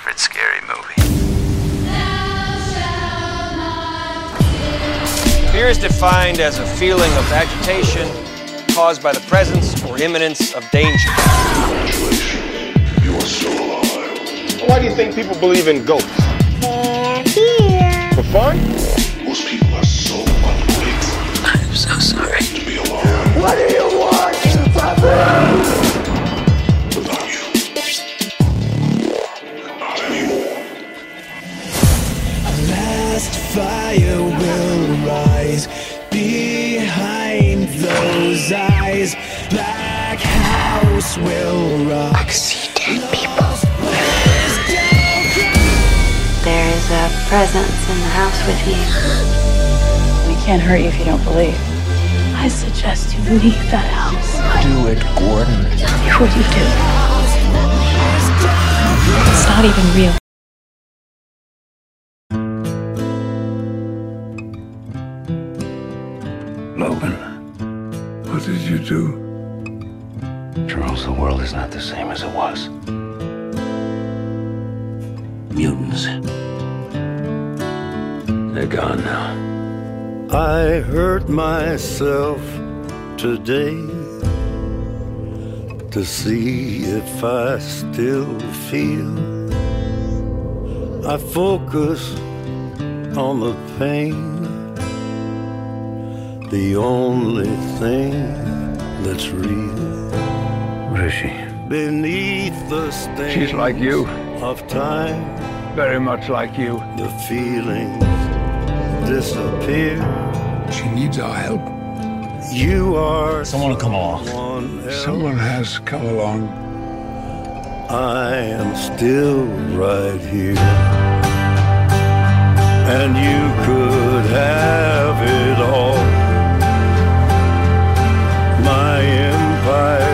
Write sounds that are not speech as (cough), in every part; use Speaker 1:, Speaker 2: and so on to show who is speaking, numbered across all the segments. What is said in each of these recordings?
Speaker 1: favorite scary movie.
Speaker 2: Fear is defined as a feeling of agitation caused by the presence or imminence of danger.
Speaker 3: Congratulations, you are still alive.
Speaker 4: Why do you think people believe in ghosts?
Speaker 5: They're here.
Speaker 4: For fun?
Speaker 3: Most people are so ungrateful
Speaker 1: I'm so sorry.
Speaker 3: to be alive
Speaker 4: What do you want
Speaker 5: presence in the house with you.
Speaker 6: We can't hurt you if you don't believe. I suggest you leave that house
Speaker 7: Do it, Gordon.
Speaker 6: before you do. It's not even real.
Speaker 3: Logan, what did you do?
Speaker 1: Charles, the world is not the same as it was. Mutants. They're gone now.
Speaker 8: I hurt myself today to see if I still feel. I focus on the pain, the only thing that's real.
Speaker 1: What is she?
Speaker 8: Beneath the stain
Speaker 3: She's like you.
Speaker 8: of time,
Speaker 3: Very much like you.
Speaker 8: the feelings disappear.
Speaker 3: She needs our help.
Speaker 8: You are
Speaker 9: Someone will come along.
Speaker 8: someone.
Speaker 3: Someone has come along.
Speaker 8: I am still right here. And you could have it all. My empire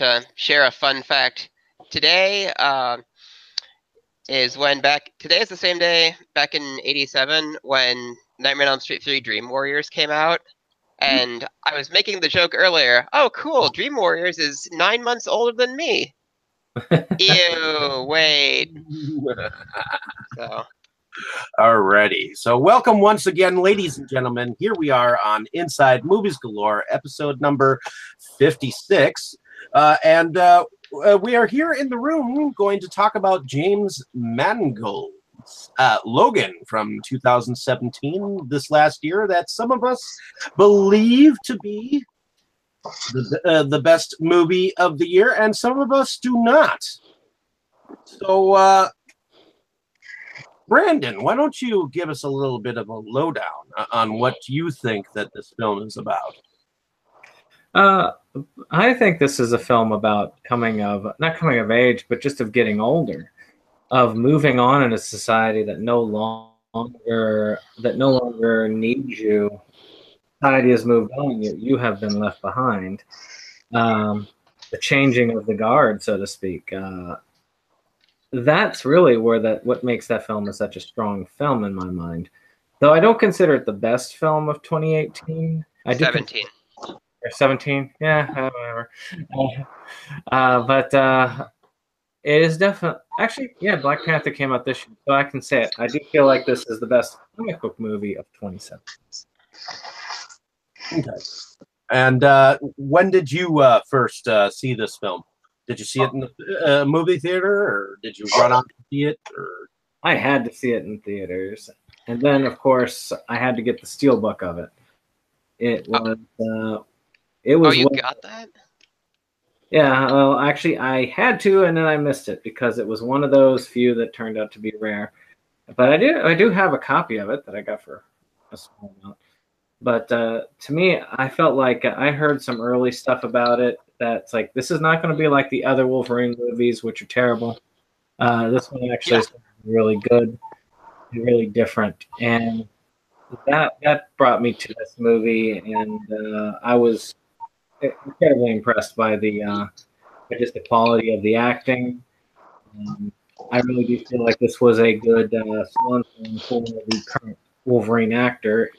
Speaker 10: want to share a fun fact. Today um, is when back. Today is the same day back in '87 when Nightmare on Elm Street 3 Dream Warriors came out, and I was making the joke earlier. Oh, cool! Dream Warriors is nine months older than me. (laughs) Ew! Wait. (laughs) So
Speaker 11: Alrighty. So, welcome once again, ladies and gentlemen. Here we are on Inside Movies Galore, episode number 56. Uh, and uh, uh, we are here in the room going to talk about James Mangold's uh, Logan from 2017, this last year, that some of us believe to be the, uh, the best movie of the year, and some of us do not. So, uh, Brandon, why don't you give us a little bit of a lowdown uh, on what you think that this film is about?
Speaker 12: Uh, I think this is a film about coming of not coming of age, but just of getting older, of moving on in a society that no longer that no longer needs you. Society has moved on. You you have been left behind. Um, the changing of the guard, so to speak. Uh, that's really where that what makes that film is such a strong film in my mind. Though I don't consider it the best film of 2018. I do
Speaker 10: 17.
Speaker 12: or 17 yeah uh, whatever uh, but uh, it is definitely actually yeah black panther came out this year so i can say it i do feel like this is the best comic book movie of 27
Speaker 11: Okay. And uh, when did you uh, first uh, see this film? Did you see it in the uh, movie theater, or did you run out to see it? Or
Speaker 12: i had to see it in theaters and then of course i had to get the steelbook of it it was it
Speaker 10: Oh,
Speaker 12: was
Speaker 10: you
Speaker 12: well-
Speaker 10: got that?
Speaker 12: Yeah, well, actually, I had to, and then I missed it because it was one of those few that turned out to be rare. But I do, I do have a copy of it that I got for a small amount. But uh, to me, I felt like I heard some early stuff about it that's like this is not going to be like the other Wolverine movies, which are terrible. Uh, this one actually is really good, really different, and that that brought me to this movie, and uh, I was incredibly impressed by the uh, by just the quality of the acting. Um, I really do feel like this was a good uh, swan song for the current Wolverine actor,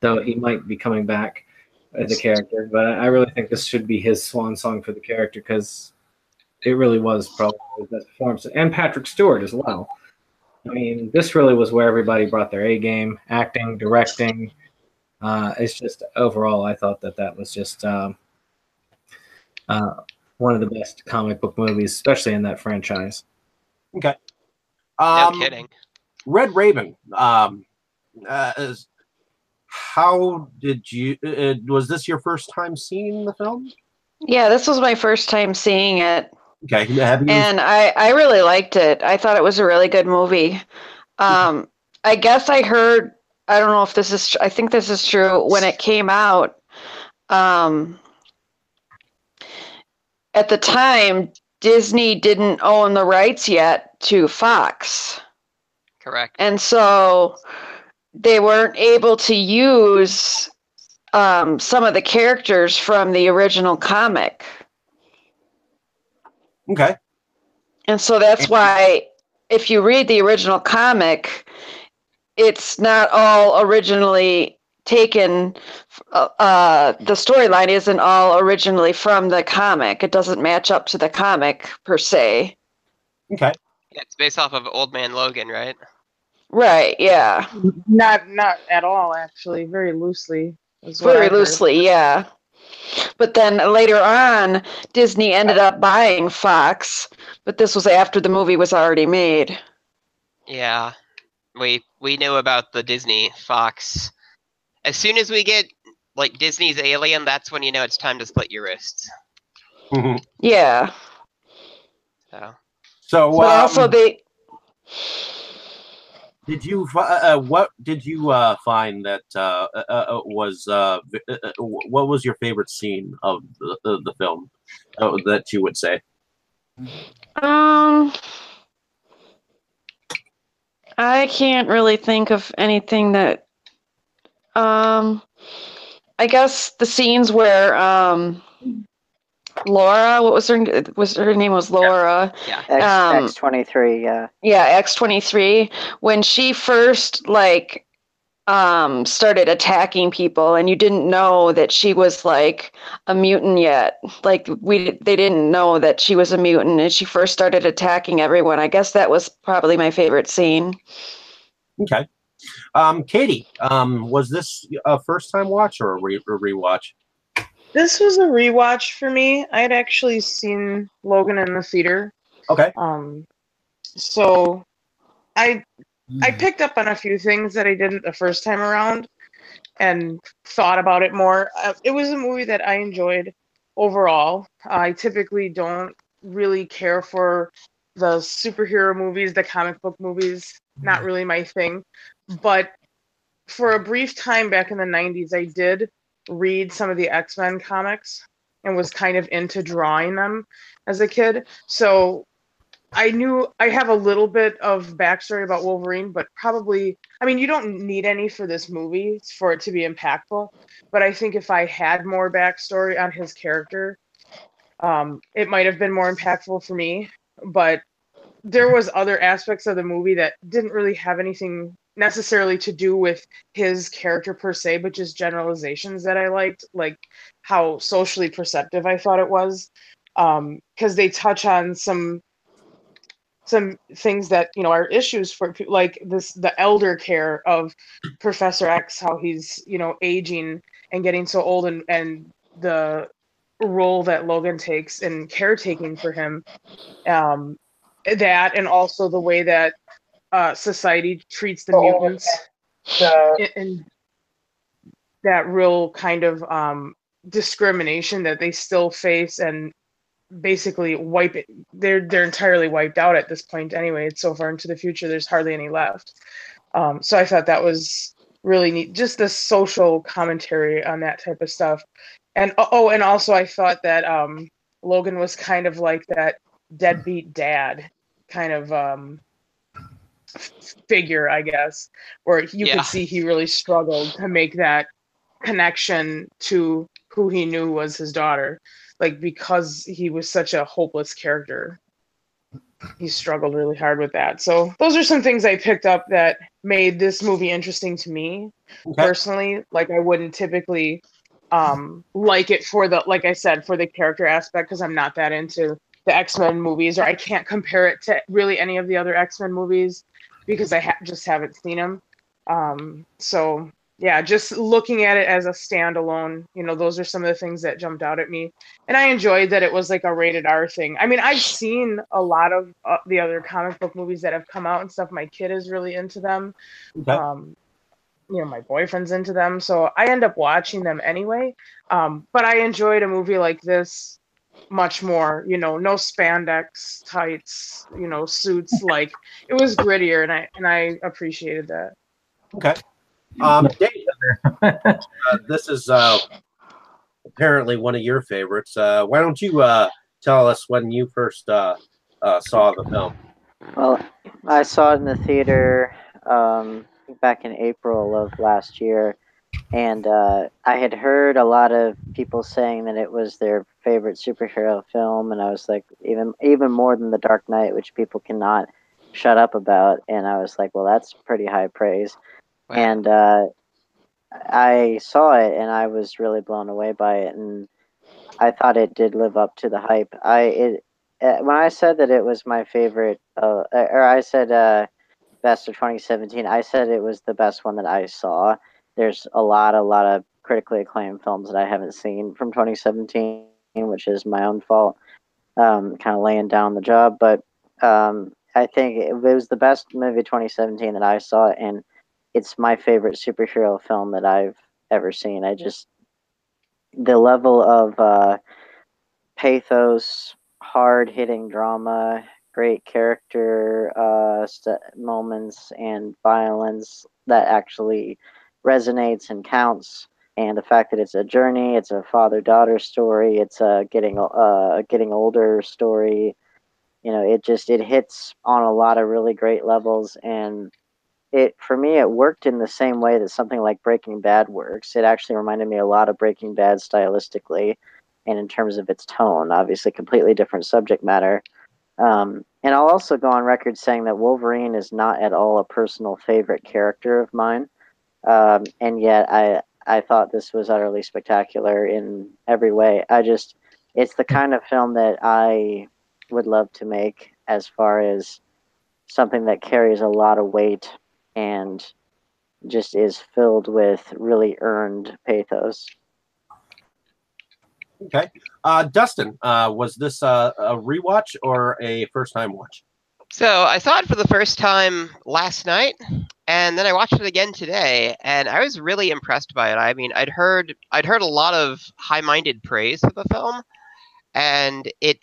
Speaker 12: though he might be coming back as a character. But I really think this should be his swan song for the character because it really was probably his best performance, and Patrick Stewart as well. I mean, this really was where everybody brought their A game, acting, directing. Uh, it's just overall, I thought that that was just um, uh, one of the best comic book movies, especially in that franchise.
Speaker 11: Okay.
Speaker 10: No
Speaker 11: Um,
Speaker 10: kidding.
Speaker 11: Red Raven. Um, uh, is- how did you? Uh, was this your first time seeing the film?
Speaker 9: Yeah, this was my first time seeing it,
Speaker 11: Okay. Have you?
Speaker 9: and I I really liked it. I thought it was a really good movie. Um, I guess I heard. I don't know if this is. I think this is true. When it came out, um, at the time, Disney didn't own the rights yet to Fox.
Speaker 10: Correct.
Speaker 9: And so they weren't able to use um, some of the characters from the original comic.
Speaker 11: okay.
Speaker 9: And so that's why, if you read the original comic, it's not all originally taken. Uh, uh, the storyline isn't all originally from the comic. It doesn't match up to the comic per se.
Speaker 11: Okay.
Speaker 10: Yeah, it's based off of Old Man Logan, right?
Speaker 9: Right? Yeah.
Speaker 13: Not not at all, actually. Very loosely. is what I
Speaker 9: Very loosely, yeah. But then later on, Disney ended up buying Fox, but this was after the movie was already made.
Speaker 10: Yeah. We we knew about the Disney Fox. As soon as we get like Disney's Alien, that's when you know it's time to split your wrists.
Speaker 9: Yeah.
Speaker 10: So
Speaker 11: So,
Speaker 9: But
Speaker 11: um,
Speaker 9: also they
Speaker 11: did you? Uh, what did you uh, find that uh, uh, uh, was? Uh, v- uh, uh, what was your favorite scene of the, the, the film uh, that you would say?
Speaker 9: um I can't really think of anything that um I guess the scenes where um Laura, what was her was her name was Laura.
Speaker 10: Yeah.
Speaker 9: Um,
Speaker 14: X twenty three. Yeah.
Speaker 9: yeah x23 when she first like um started attacking people and you didn't know that she was like a mutant yet like we they didn't know that she was a mutant and she first started attacking everyone i guess that was probably my favorite scene
Speaker 11: Okay. Um, Katie, um, was this a first time watch or a, re- a rewatch?
Speaker 13: This was a rewatch for me. I had actually seen Logan in the theater.
Speaker 11: Okay.
Speaker 13: Um, so I I picked up on a few things that I didn't the first time around, and thought about it more. Uh, it was a movie that I enjoyed overall. I typically don't really care for the superhero movies, the comic book movies. Not really my thing, but for a brief time back in the 90s, I did read some of the X Men comics and was kind of into drawing them as a kid. So I knew I have a little bit of backstory about Wolverine, but probably, I mean, you don't need any for this movie for it to be impactful. But I think if I had more backstory on his character, um, it might have been more impactful for me. But there was other aspects of the movie that didn't really have anything necessarily to do with his character per se, but just generalizations that I liked, like how socially perceptive I thought it was, because they touch on some some things that you know are issues for pe- like this the elder care of Professor X, how he's you know aging and getting so old, and and the role that Logan takes in caretaking for him. Um, that and also the way that uh, society treats the mutants and, and that real kind of um, discrimination that they still face and basically wipe it. They're they're entirely wiped out at this point anyway. It's so far into the future. There's hardly any left. Um, so I thought that was really neat. Just the social commentary on that type of stuff. And oh, and also I thought that um, Logan was kind of like that deadbeat dad kind of um, figure, I guess, where you
Speaker 10: Yeah.
Speaker 13: could see he really struggled to make that connection to who he knew was his daughter, like because he was such a hopeless character. He struggled really hard with that. So those are some things I picked up that made this movie interesting to me personally. Like I wouldn't typically um like it for the like I said for the character aspect because I'm not that into the X-Men movies or I can't compare it to really any of the other X-Men movies because I ha- just haven't seen them. Um so yeah, just looking at it as a standalone, you know, those are some of the things that jumped out at me. And I enjoyed that it was like a rated R thing. I mean, I've seen a lot of uh, the other comic book movies that have come out and stuff. My kid is really into them.
Speaker 11: Okay.
Speaker 13: Um, you know, my boyfriend's into them, so I end up watching them anyway. Um, but I enjoyed a movie like this much more. You know, no spandex tights, you know, suits. Like it was grittier, and I and I appreciated that.
Speaker 11: Okay. Um, Dave, uh, (laughs) this is uh, apparently one of your favorites. Uh, why don't you uh, tell us when you first uh, uh, saw the film?
Speaker 14: Well, I saw it in the theater um, back in April of last year, and uh, I had heard a lot of people saying that it was their favorite superhero film, and I was like, even even more than The Dark Knight, which people cannot shut up about, and I was like, well, that's pretty high praise, and uh, I saw it, and I was really blown away by it, and I thought it did live up to the hype. I it uh, when I said that it was my favorite, uh, or I said uh, best of 2017, I said it was the best one that I saw. There's a lot, a lot of critically acclaimed films that I haven't seen from 2017, which is my own fault, um, kind of laying down the job. But um, I think it was the best movie 2017 that I saw, and it's my favorite superhero film that I've ever seen. I just the level of uh, pathos, hard hitting drama, great character uh, st- moments, and violence that actually resonates and counts. And the fact that it's a journey, it's a father daughter story, it's a getting uh, getting older story. You know, it just it hits on a lot of really great levels, and it for me it worked in the same way that something like Breaking Bad works. It actually reminded me a lot of Breaking Bad stylistically and in terms of its tone. Obviously, completely different subject matter. Um, and I'll also go on record saying that Wolverine is not at all a personal favorite character of mine, um, and yet I I thought this was utterly spectacular in every way. I just it's the kind of film that I would love to make as far as something that carries a lot of weight and just is filled with really earned pathos.
Speaker 11: Okay. Uh, Dustin, uh, was this uh, a rewatch or a first time watch?
Speaker 10: So I saw it for the first time last night, and then I watched it again today, and I was really impressed by it. I mean, I'd heard I'd heard a lot of high-minded praise for the film, and it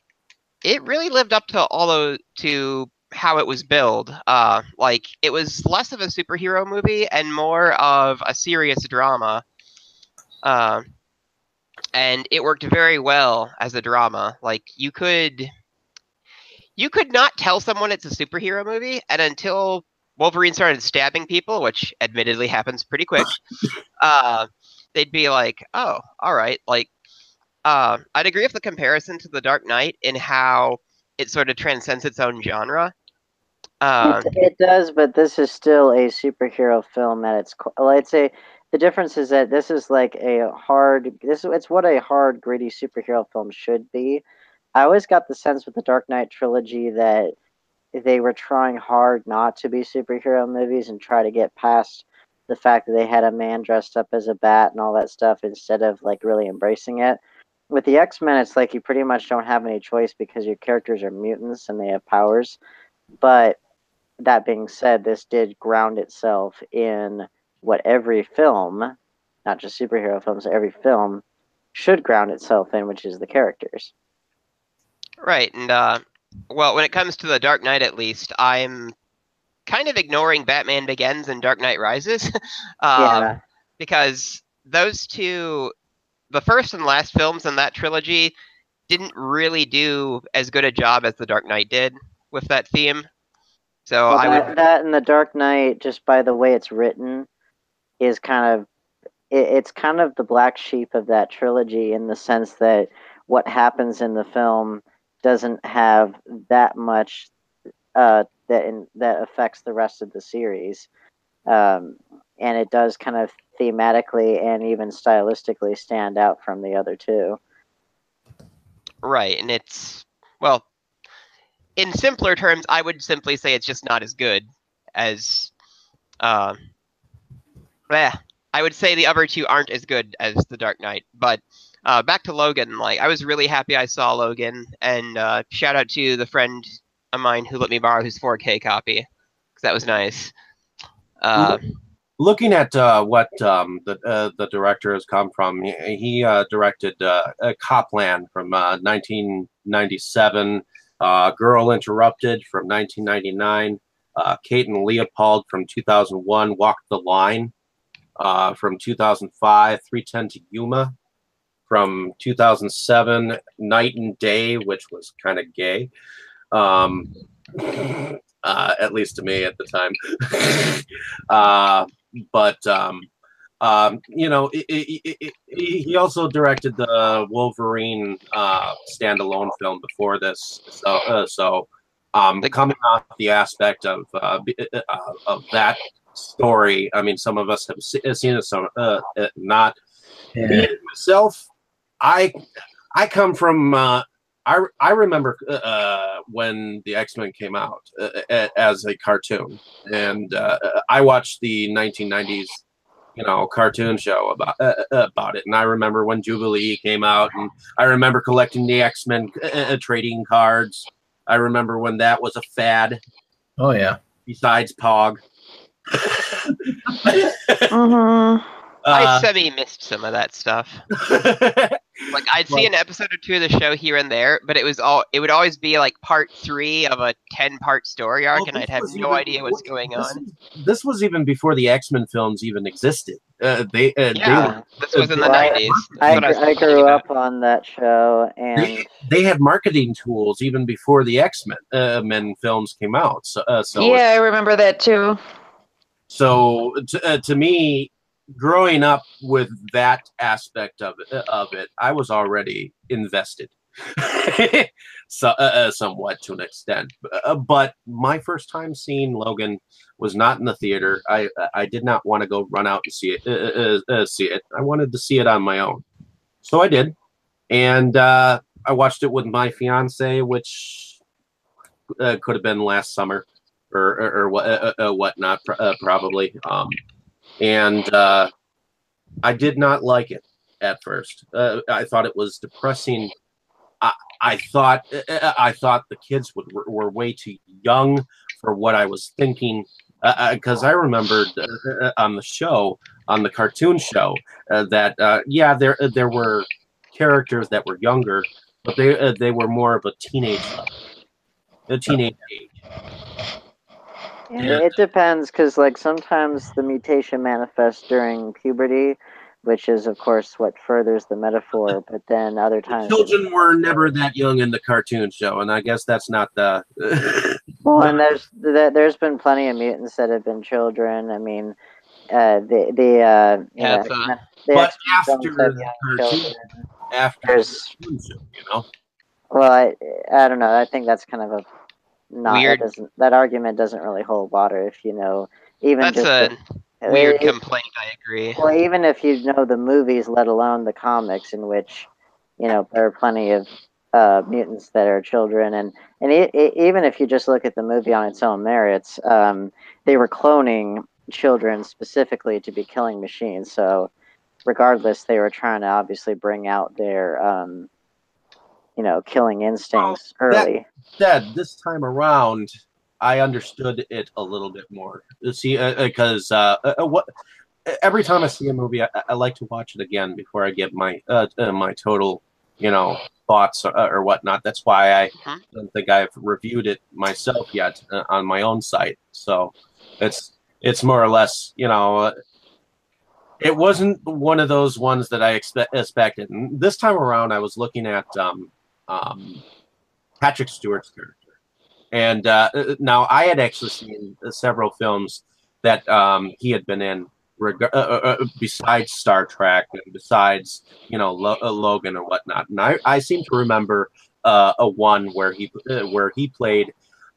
Speaker 10: it really lived up to all to how it was billed. Uh, like it was less of a superhero movie and more of a serious drama. Uh, and it worked very well as a drama. Like you could you could not tell someone it's a superhero movie, and until Wolverine started stabbing people, which admittedly happens pretty quick, (laughs) uh, they'd be like, "Oh, all right." Like, uh, I'd agree with the comparison to The Dark Knight in how it sort of transcends its own genre. Uh,
Speaker 14: It, it does, but this is still a superhero film at its core. Well, I'd say the difference is that this is like a hard. This it's what a hard, gritty superhero film should be. I always got the sense with the Dark Knight trilogy that they were trying hard not to be superhero movies and try to get past the fact that they had a man dressed up as a bat and all that stuff instead of like really embracing it. With the X Men, it's like you pretty much don't have any choice because your characters are mutants and they have powers. But that being said, this did ground itself in what every film, not just superhero films, every film should ground itself in, which is the characters.
Speaker 10: Right, and uh, well, when it comes to the Dark Knight, at least, I'm kind of ignoring Batman Begins and Dark Knight Rises, (laughs) um,
Speaker 14: Yeah.
Speaker 10: because those two, the first and last films in that trilogy, didn't really do as good a job as the Dark Knight did with that theme. So
Speaker 14: Well,
Speaker 10: I
Speaker 14: that,
Speaker 10: would,
Speaker 14: that and the Dark Knight, just by the way it's written, is kind of it, it's kind of the black sheep of that trilogy in the sense that what happens in the film doesn't have that much uh, that in, that affects the rest of the series, um, and it does kind of thematically and even stylistically stand out from the other two.
Speaker 10: right, and it's well, in simpler terms, I would simply say it's just not as good as, uh, yeah, I would say the other two aren't as good as the Dark Knight. But uh, back to Logan, like I was really happy I saw Logan, and uh, shout out to the friend of mine who let me borrow his 4K copy because that was nice. Uh,
Speaker 11: Looking at uh, what um, the uh, the director has come from, he, uh, directed Cop Land from uh, 1997, uh, Girl Interrupted from 1999, uh, Kate and Leopold from 2001, Walk the Line from 2005, 310 to Yuma from 2007, Knight and Day, which was kind of gay. Um, uh, at least to me at the time. (laughs) uh, but um, um, you know, i i i i he also directed the Wolverine uh, standalone film before this. So, uh, so um, coming off the aspect of uh, uh, of that story, I mean, some of us have seen it, some uh, uh, not. Me myself, I I come from. Uh, I I remember uh, when the X Men came out uh, uh, as a cartoon, and uh, I watched the 1990s, you know, cartoon show about uh, uh, about it. And I remember when Jubilee came out, and I remember collecting the X Men uh, uh, trading cards. I remember when that was a fad.
Speaker 15: Oh yeah.
Speaker 11: Besides Pog.
Speaker 9: Mm-hmm. (laughs)
Speaker 10: I
Speaker 11: Uh,
Speaker 10: semi missed some of that stuff. (laughs) like I'd see an episode or two of the show here and there, but it was all it would always be like part three of a ten part story arc, and I'd have no
Speaker 11: even-
Speaker 10: idea what's going
Speaker 11: this
Speaker 10: on.
Speaker 11: this was even before the X Men films even existed. Uh, they uh,
Speaker 10: Yeah,
Speaker 11: they were,
Speaker 10: this was in the
Speaker 11: uh,
Speaker 10: nineties.
Speaker 14: I, gr- I grew up on that show, and
Speaker 11: they, they had marketing tools even before the X Men uh, Men films came out. So, uh, so
Speaker 9: yeah, I remember that too.
Speaker 11: So to, uh, to me, growing up with that aspect of it, of it, I was already invested, (laughs) so uh, uh, somewhat to an extent. Uh, but my first time seeing Logan was not in the theater. I I did not want to go run out and see it. Uh, see it. I wanted to see it on my own, so I did, and I watched it with my fiance, which could have been last summer or or, or uh, whatnot, probably. Um, and uh, I did not like it at first. Uh, I thought it was depressing. I, I thought uh, I thought the kids would, were, were way too young for what I was thinking. Because I remembered uh, uh, on the show, on the cartoon show, uh, that uh, yeah, there there were characters that were younger, but they uh, they were more of a teenage, a teenage age.
Speaker 14: Yeah, it depends because like sometimes the mutation manifests during puberty, which is of course what furthers the metaphor. (laughs) But then other times,
Speaker 11: Children were never that young in the cartoon show, and I guess that's not the. (laughs)
Speaker 14: well, and there's th- there's been plenty of mutants that have been children. I mean, uh, the the uh, you know,
Speaker 10: uh,
Speaker 14: the
Speaker 11: but after
Speaker 14: films
Speaker 11: the cartoon,
Speaker 14: children.
Speaker 11: after
Speaker 14: There's-
Speaker 11: the cartoon show, you know.
Speaker 14: Well, I I don't know. I think that's kind of a not
Speaker 10: Weird.
Speaker 14: That, doesn't, that argument doesn't really hold water if you know even
Speaker 10: That's
Speaker 14: just
Speaker 10: a
Speaker 14: the-
Speaker 10: weird
Speaker 14: it-
Speaker 10: complaint. I agree.
Speaker 14: Well, even if you know the movies, let alone the comics, in which you know there are plenty of uh, mutants that are children, and and e e- even if you just look at the movie on its own merits, um, they were cloning children specifically to be killing machines. So, regardless, they were trying to obviously bring out their um, you know killing instincts early.
Speaker 11: That this time around, I understood it a little bit more. See, because uh, uh, uh, what every time I see a movie, I, I like to watch it again before I get my uh, uh, my total you know, thoughts or, or whatnot. That's why I don't think I've reviewed it myself yet uh, on my own site. So it's it's more or less, you know, uh, it wasn't one of those ones that I expect, expected. And this time around, I was looking at um, um, Patrick Stewart's character. And uh, now I had actually seen several films that um, he had been in, reg- uh, uh, uh, besides Star Trek and besides you know Lo- uh, Logan and whatnot. And I, I seem to remember uh, a one where he uh, where he played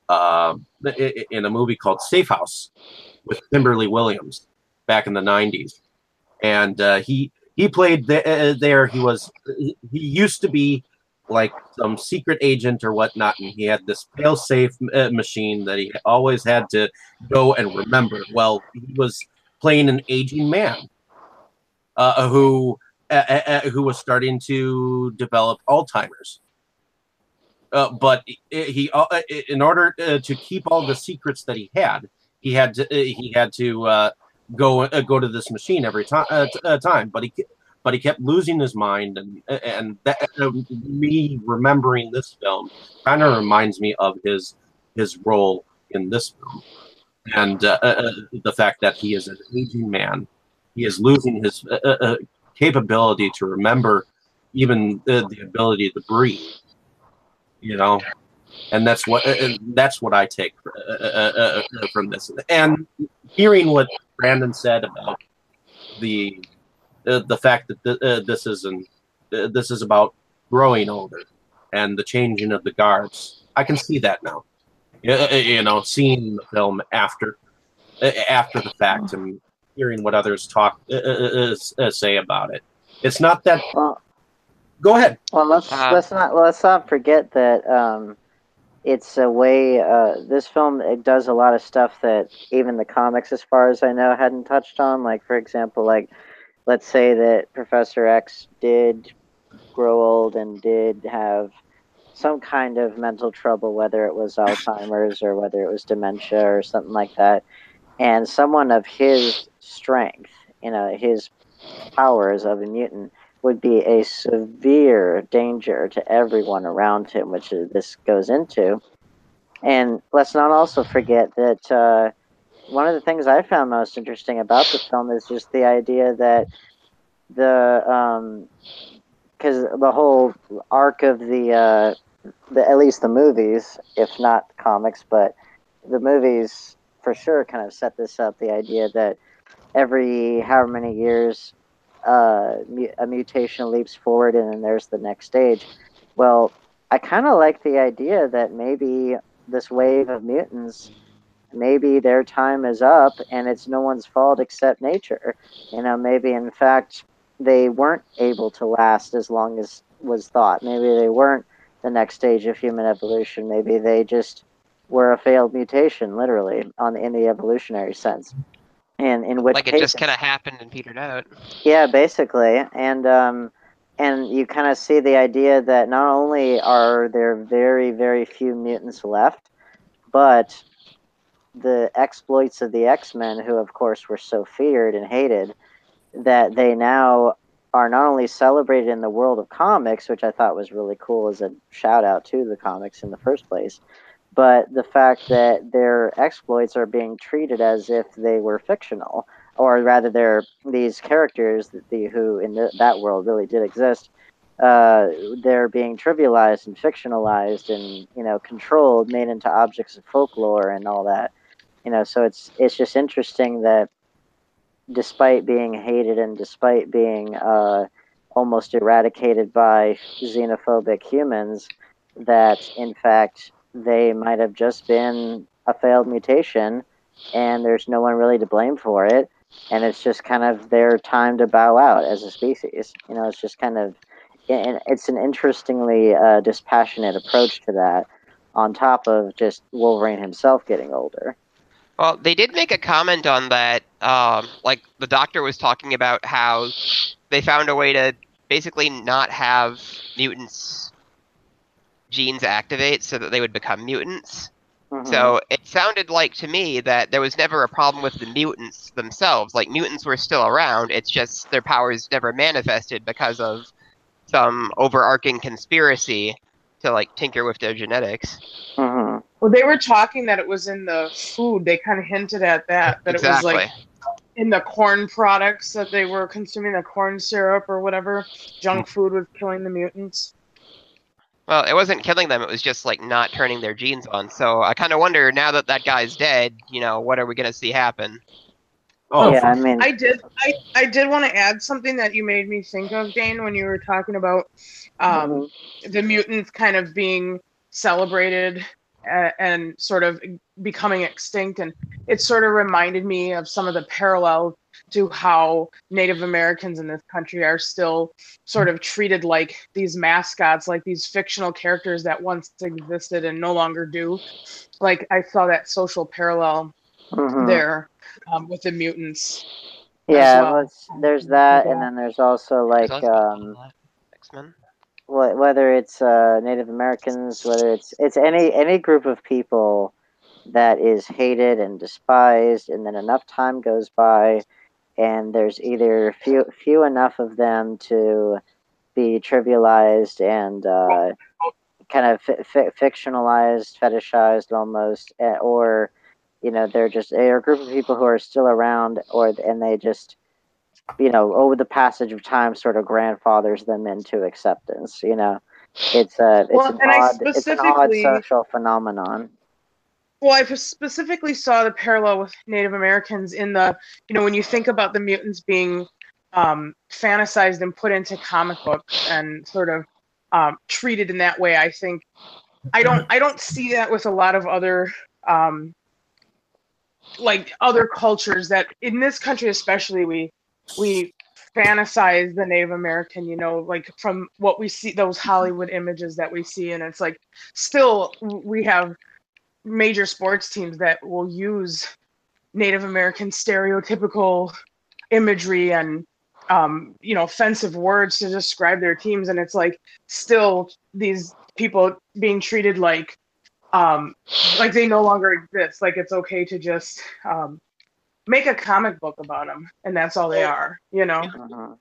Speaker 11: uh, i- in a movie called Safe House with Kimberly Williams back in the '90s, and uh, he he played th- uh, there. He was he used to be like some secret agent or whatnot, and he had this fail-safe uh, machine that he always had to go and remember. Well, he was playing an aging man uh, who uh, uh, uh, who was starting to develop Alzheimer's. Uh, but he, in order to keep all the secrets that he had, he had to he had to go go to this machine every time time. But he but he kept losing his mind, and and that, uh, me remembering this film kind of reminds me of his his role in this film, and uh, uh, uh, the fact that he is an aging man, he is losing his uh, uh, capability to remember even the ability to breathe. You know, and that's what uh, that's what I take from this. And hearing what Brandon said about the uh, the fact that th- uh, this is an uh, this is about growing older and the changing of the guards, I can see that now. Yeah, uh, You know, seeing the film after uh, after the fact and hearing what others talk uh, uh, uh, uh, say about it. It's not that. Go ahead.
Speaker 14: Well, let's let's not let's not forget that um, it's a way. Uh, this film it does a lot of stuff that even the comics, as far as I know, hadn't touched on. Like for example, like let's say that Professor X did grow old and did have some kind of mental trouble, whether it was Alzheimer's or whether it was dementia or something like that, and someone of his strength, you know, his powers of a mutant would be a severe danger to everyone around him, which this goes into. And let's not also forget that uh, one of the things I found most interesting about the film is just the idea that the because the whole arc of the, uh, the at least the movies, if not comics, but the movies for sure kind of set this up. The idea that every however many years uh, a mutation leaps forward and then there's the next stage. Well, I kind of like the idea that maybe this wave of mutants, maybe their time is up and it's no one's fault except nature. You know, maybe in fact they weren't able to last as long as was thought. Maybe they weren't the next stage of human evolution. Maybe they just were a failed mutation, literally, on in the evolutionary sense. And in which
Speaker 10: like it
Speaker 14: case,
Speaker 10: just kind of happened and petered out.
Speaker 14: yeah, basically, and um, and you kind of see the idea that not only are there very very few mutants left, but the exploits of the X Men, who of course were so feared and hated, that they now are not only celebrated in the world of comics, which I thought was really cool as a shout out to the comics in the first place, but the fact that their exploits are being treated as if they were fictional, or rather, they're these characters that the who in the, that world really did exist. Uh, they're being trivialized and fictionalized and you know controlled, made into objects of folklore and all that. You know, so it's it's just interesting that despite being hated and despite being uh, almost eradicated by xenophobic humans, that in fact they might have just been a failed mutation and there's no one really to blame for it. And it's just kind of their time to bow out as a species. You know, it's just kind of, it's an interestingly uh, dispassionate approach to that, on top of just Wolverine himself getting older.
Speaker 10: Well, they did make a comment on that. Um, like the doctor was talking about how they found a way to basically not have mutants genes activate so that they would become mutants. So it sounded like to me that there was never a problem with the mutants themselves. Like mutants were still around. It's just their powers never manifested because of some overarching conspiracy to like tinker with their genetics.
Speaker 14: Mm-hmm.
Speaker 13: Well, they were talking that it was in the food. They kind of hinted at that that
Speaker 10: exactly.
Speaker 13: it was like in the corn products that they were consuming, the corn syrup or whatever. Junk food was killing the mutants.
Speaker 10: Well, it wasn't killing them; it was just like not turning their genes on. So I kind of wonder now that that guy's dead. You know, what are we gonna see happen?
Speaker 11: Oh,
Speaker 14: yeah, I mean,
Speaker 13: I did. I, I did want to add something that you made me think of, Dane, when you were talking about um, the mutants kind of being celebrated uh, and sort of becoming extinct, and it sort of reminded me of some of the parallels to how Native Americans in this country are still sort of treated like these mascots, like these fictional characters that once existed and no longer do. Like I saw that social parallel
Speaker 14: Mhm.
Speaker 13: there um, with the mutants.
Speaker 14: yeah,
Speaker 13: well.
Speaker 14: well, there's that, and then there's also like um,
Speaker 10: X-Men.
Speaker 14: wh- whether it's uh, Native Americans, whether it's it's any any group of people that is hated and despised, and then enough time goes by, and there's either few few enough of them to be trivialized and uh, kind of fi- fi- fictionalized, fetishized almost, eh, or you know they're just a group of people who are still around, or and they just you know, over the passage of time, sort of grandfathers them into acceptance. You know, it's a it's
Speaker 13: Well,
Speaker 14: an odd it's an odd social phenomenon.
Speaker 13: Well, I specifically saw the parallel with Native Americans in the, you know, when you think about the mutants being um, fantasized and put into comic books and sort of um, treated in that way. I think I don't I don't see that with a lot of other um, like other cultures that in this country especially we we fantasize the Native American, you know, like from what we see those Hollywood images that we see, and it's like still we have major sports teams that will use Native American stereotypical imagery and um, you know offensive words to describe their teams, and it's like still these people being treated like um, like they no longer exist. Like it's okay to just um, make a comic book about them, and that's all they are. You know.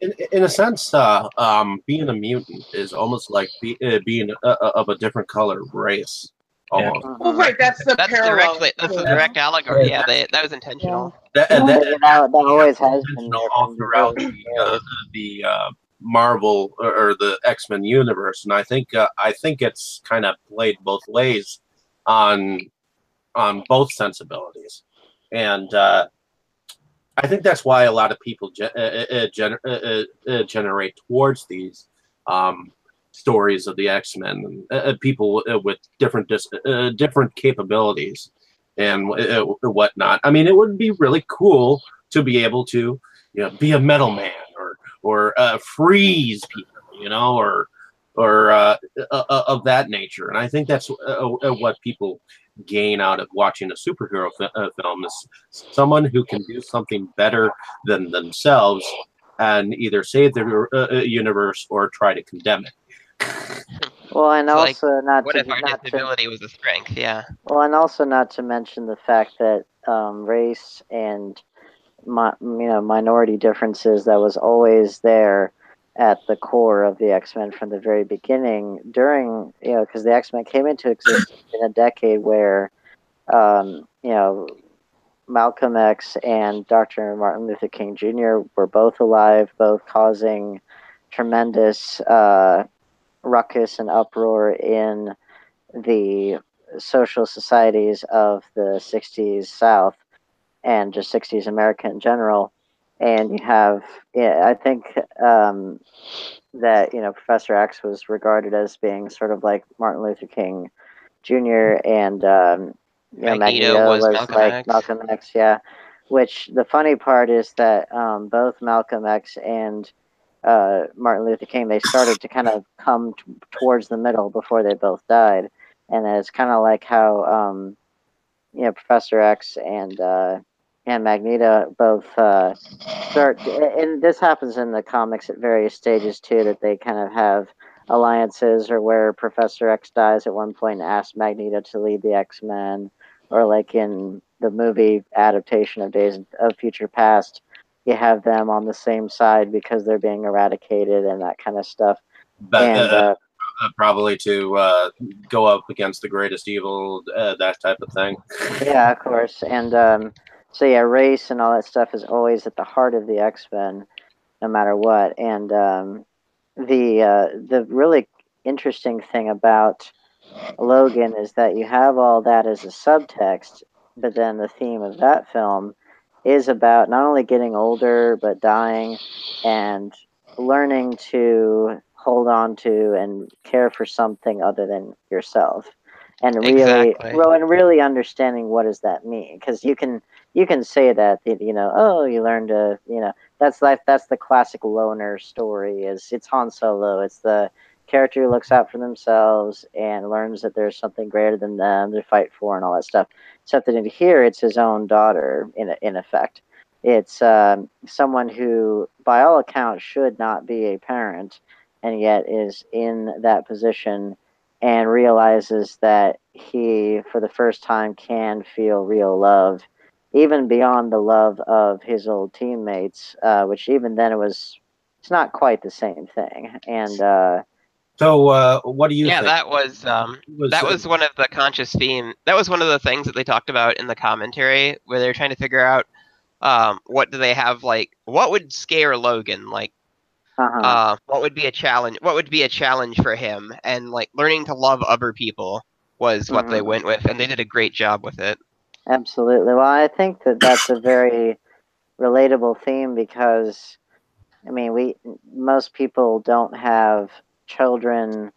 Speaker 11: in, in a sense, uh, um, being a mutant is almost like be, uh, being uh, uh, of a different color race. Almost.
Speaker 13: Well, right. That's the
Speaker 10: That's
Speaker 13: parallel.
Speaker 10: directly. That's a direct allegory. Yeah, they, that was intentional.
Speaker 11: That,
Speaker 14: Yeah,
Speaker 11: that,
Speaker 14: that, that always has been
Speaker 11: all
Speaker 14: the
Speaker 11: throughout the, uh, the uh, Marvel or, or the X Men universe, and I think uh, I think it's kind of played both ways on on both sensibilities, and uh, I think that's why a lot of people ge- uh, uh, gener- uh, uh, uh, generate towards these um, stories of the X Men, uh, uh, people uh, with different dis- uh, different capabilities and uh, whatnot. I mean, it would be really cool to be able to, you know, be a metal man or or uh, freeze people, you know, or or uh, uh, uh, of that nature. And I think that's uh, uh, what people gain out of watching a superhero fi- uh, film is someone who can do something better than themselves and either save the universe or try to condemn it.
Speaker 14: Well, and
Speaker 10: So, like,
Speaker 14: also not
Speaker 10: What
Speaker 14: to
Speaker 10: if our
Speaker 14: not to
Speaker 10: disability was a strength? Yeah.
Speaker 14: Well, and also not to mention the fact that um, race and mi- you know minority differences that was always there at the core of the X Men from the very beginning. During you know because the X Men came into existence (coughs) in a decade where um, you know Malcolm X and Dr. Martin Luther King Jr. were both alive, both causing tremendous uh, ruckus and uproar in the social societies of the 60s South and just 60s America in general. And you have, yeah, I think um, that, you know, Professor X was regarded as being sort of like Martin Luther King Jr. and, um, you know,
Speaker 10: Magneto
Speaker 14: Magneto
Speaker 10: was
Speaker 14: was,
Speaker 10: Malcolm
Speaker 14: like
Speaker 10: X.
Speaker 14: Malcolm X, yeah. Which the funny part is that um, both Malcolm X and uh, Martin Luther King, they started to kind of come t- towards the middle before they both died, and it's kind of like how um, you know Professor X and uh, and Magneto both uh, start, and this happens in the comics at various stages too, that they kind of have alliances, or where Professor X dies at one point and asks Magneto to lead the X Men, or like in the movie adaptation of Days of Future Past, you have them on the same side because they're being eradicated and that kind of stuff.
Speaker 11: But,
Speaker 14: And,
Speaker 11: uh,
Speaker 14: uh,
Speaker 11: uh, probably to uh, go up against the greatest evil, uh, that type of thing.
Speaker 14: yeah, of course. And um, so yeah, race and all that stuff is always at the heart of the X Men, no matter what. And um, the uh, the really interesting thing about Logan is that you have all that as a subtext, but then the theme of that film is about not only getting older but dying and learning to hold on to and care for something other than yourself and really
Speaker 10: Exactly.
Speaker 14: well, and really understanding what does that mean because you can you can say that you know oh you learned to you know that's like that's the classic loner story is it's Han Solo. It's the character who looks out for themselves and learns that there's something greater than them to fight for and all that stuff. Except that in here it's his own daughter in in effect. It's um, someone who by all accounts should not be a parent and yet is in that position and realizes that he, for the first time, can feel real love, even beyond the love of his old teammates, uh, which even then it was, it's not quite the same thing. And uh,
Speaker 11: So, uh, what do you
Speaker 10: yeah,
Speaker 11: think?
Speaker 10: that was um,
Speaker 11: Was,
Speaker 10: that
Speaker 11: uh,
Speaker 10: was one of the conscious theme. That was one of the things that they talked about in the commentary, where they're trying to figure out um, what do they have like, what would scare Logan, like,
Speaker 14: uh-huh.
Speaker 10: uh, what would be a challenge, what would be a challenge for him, and like learning to love other people was what they
Speaker 14: Mhm.
Speaker 10: went with, and they did a great job with it.
Speaker 14: Absolutely. Well, I think that that's a very relatable theme because, I mean, we most people don't have children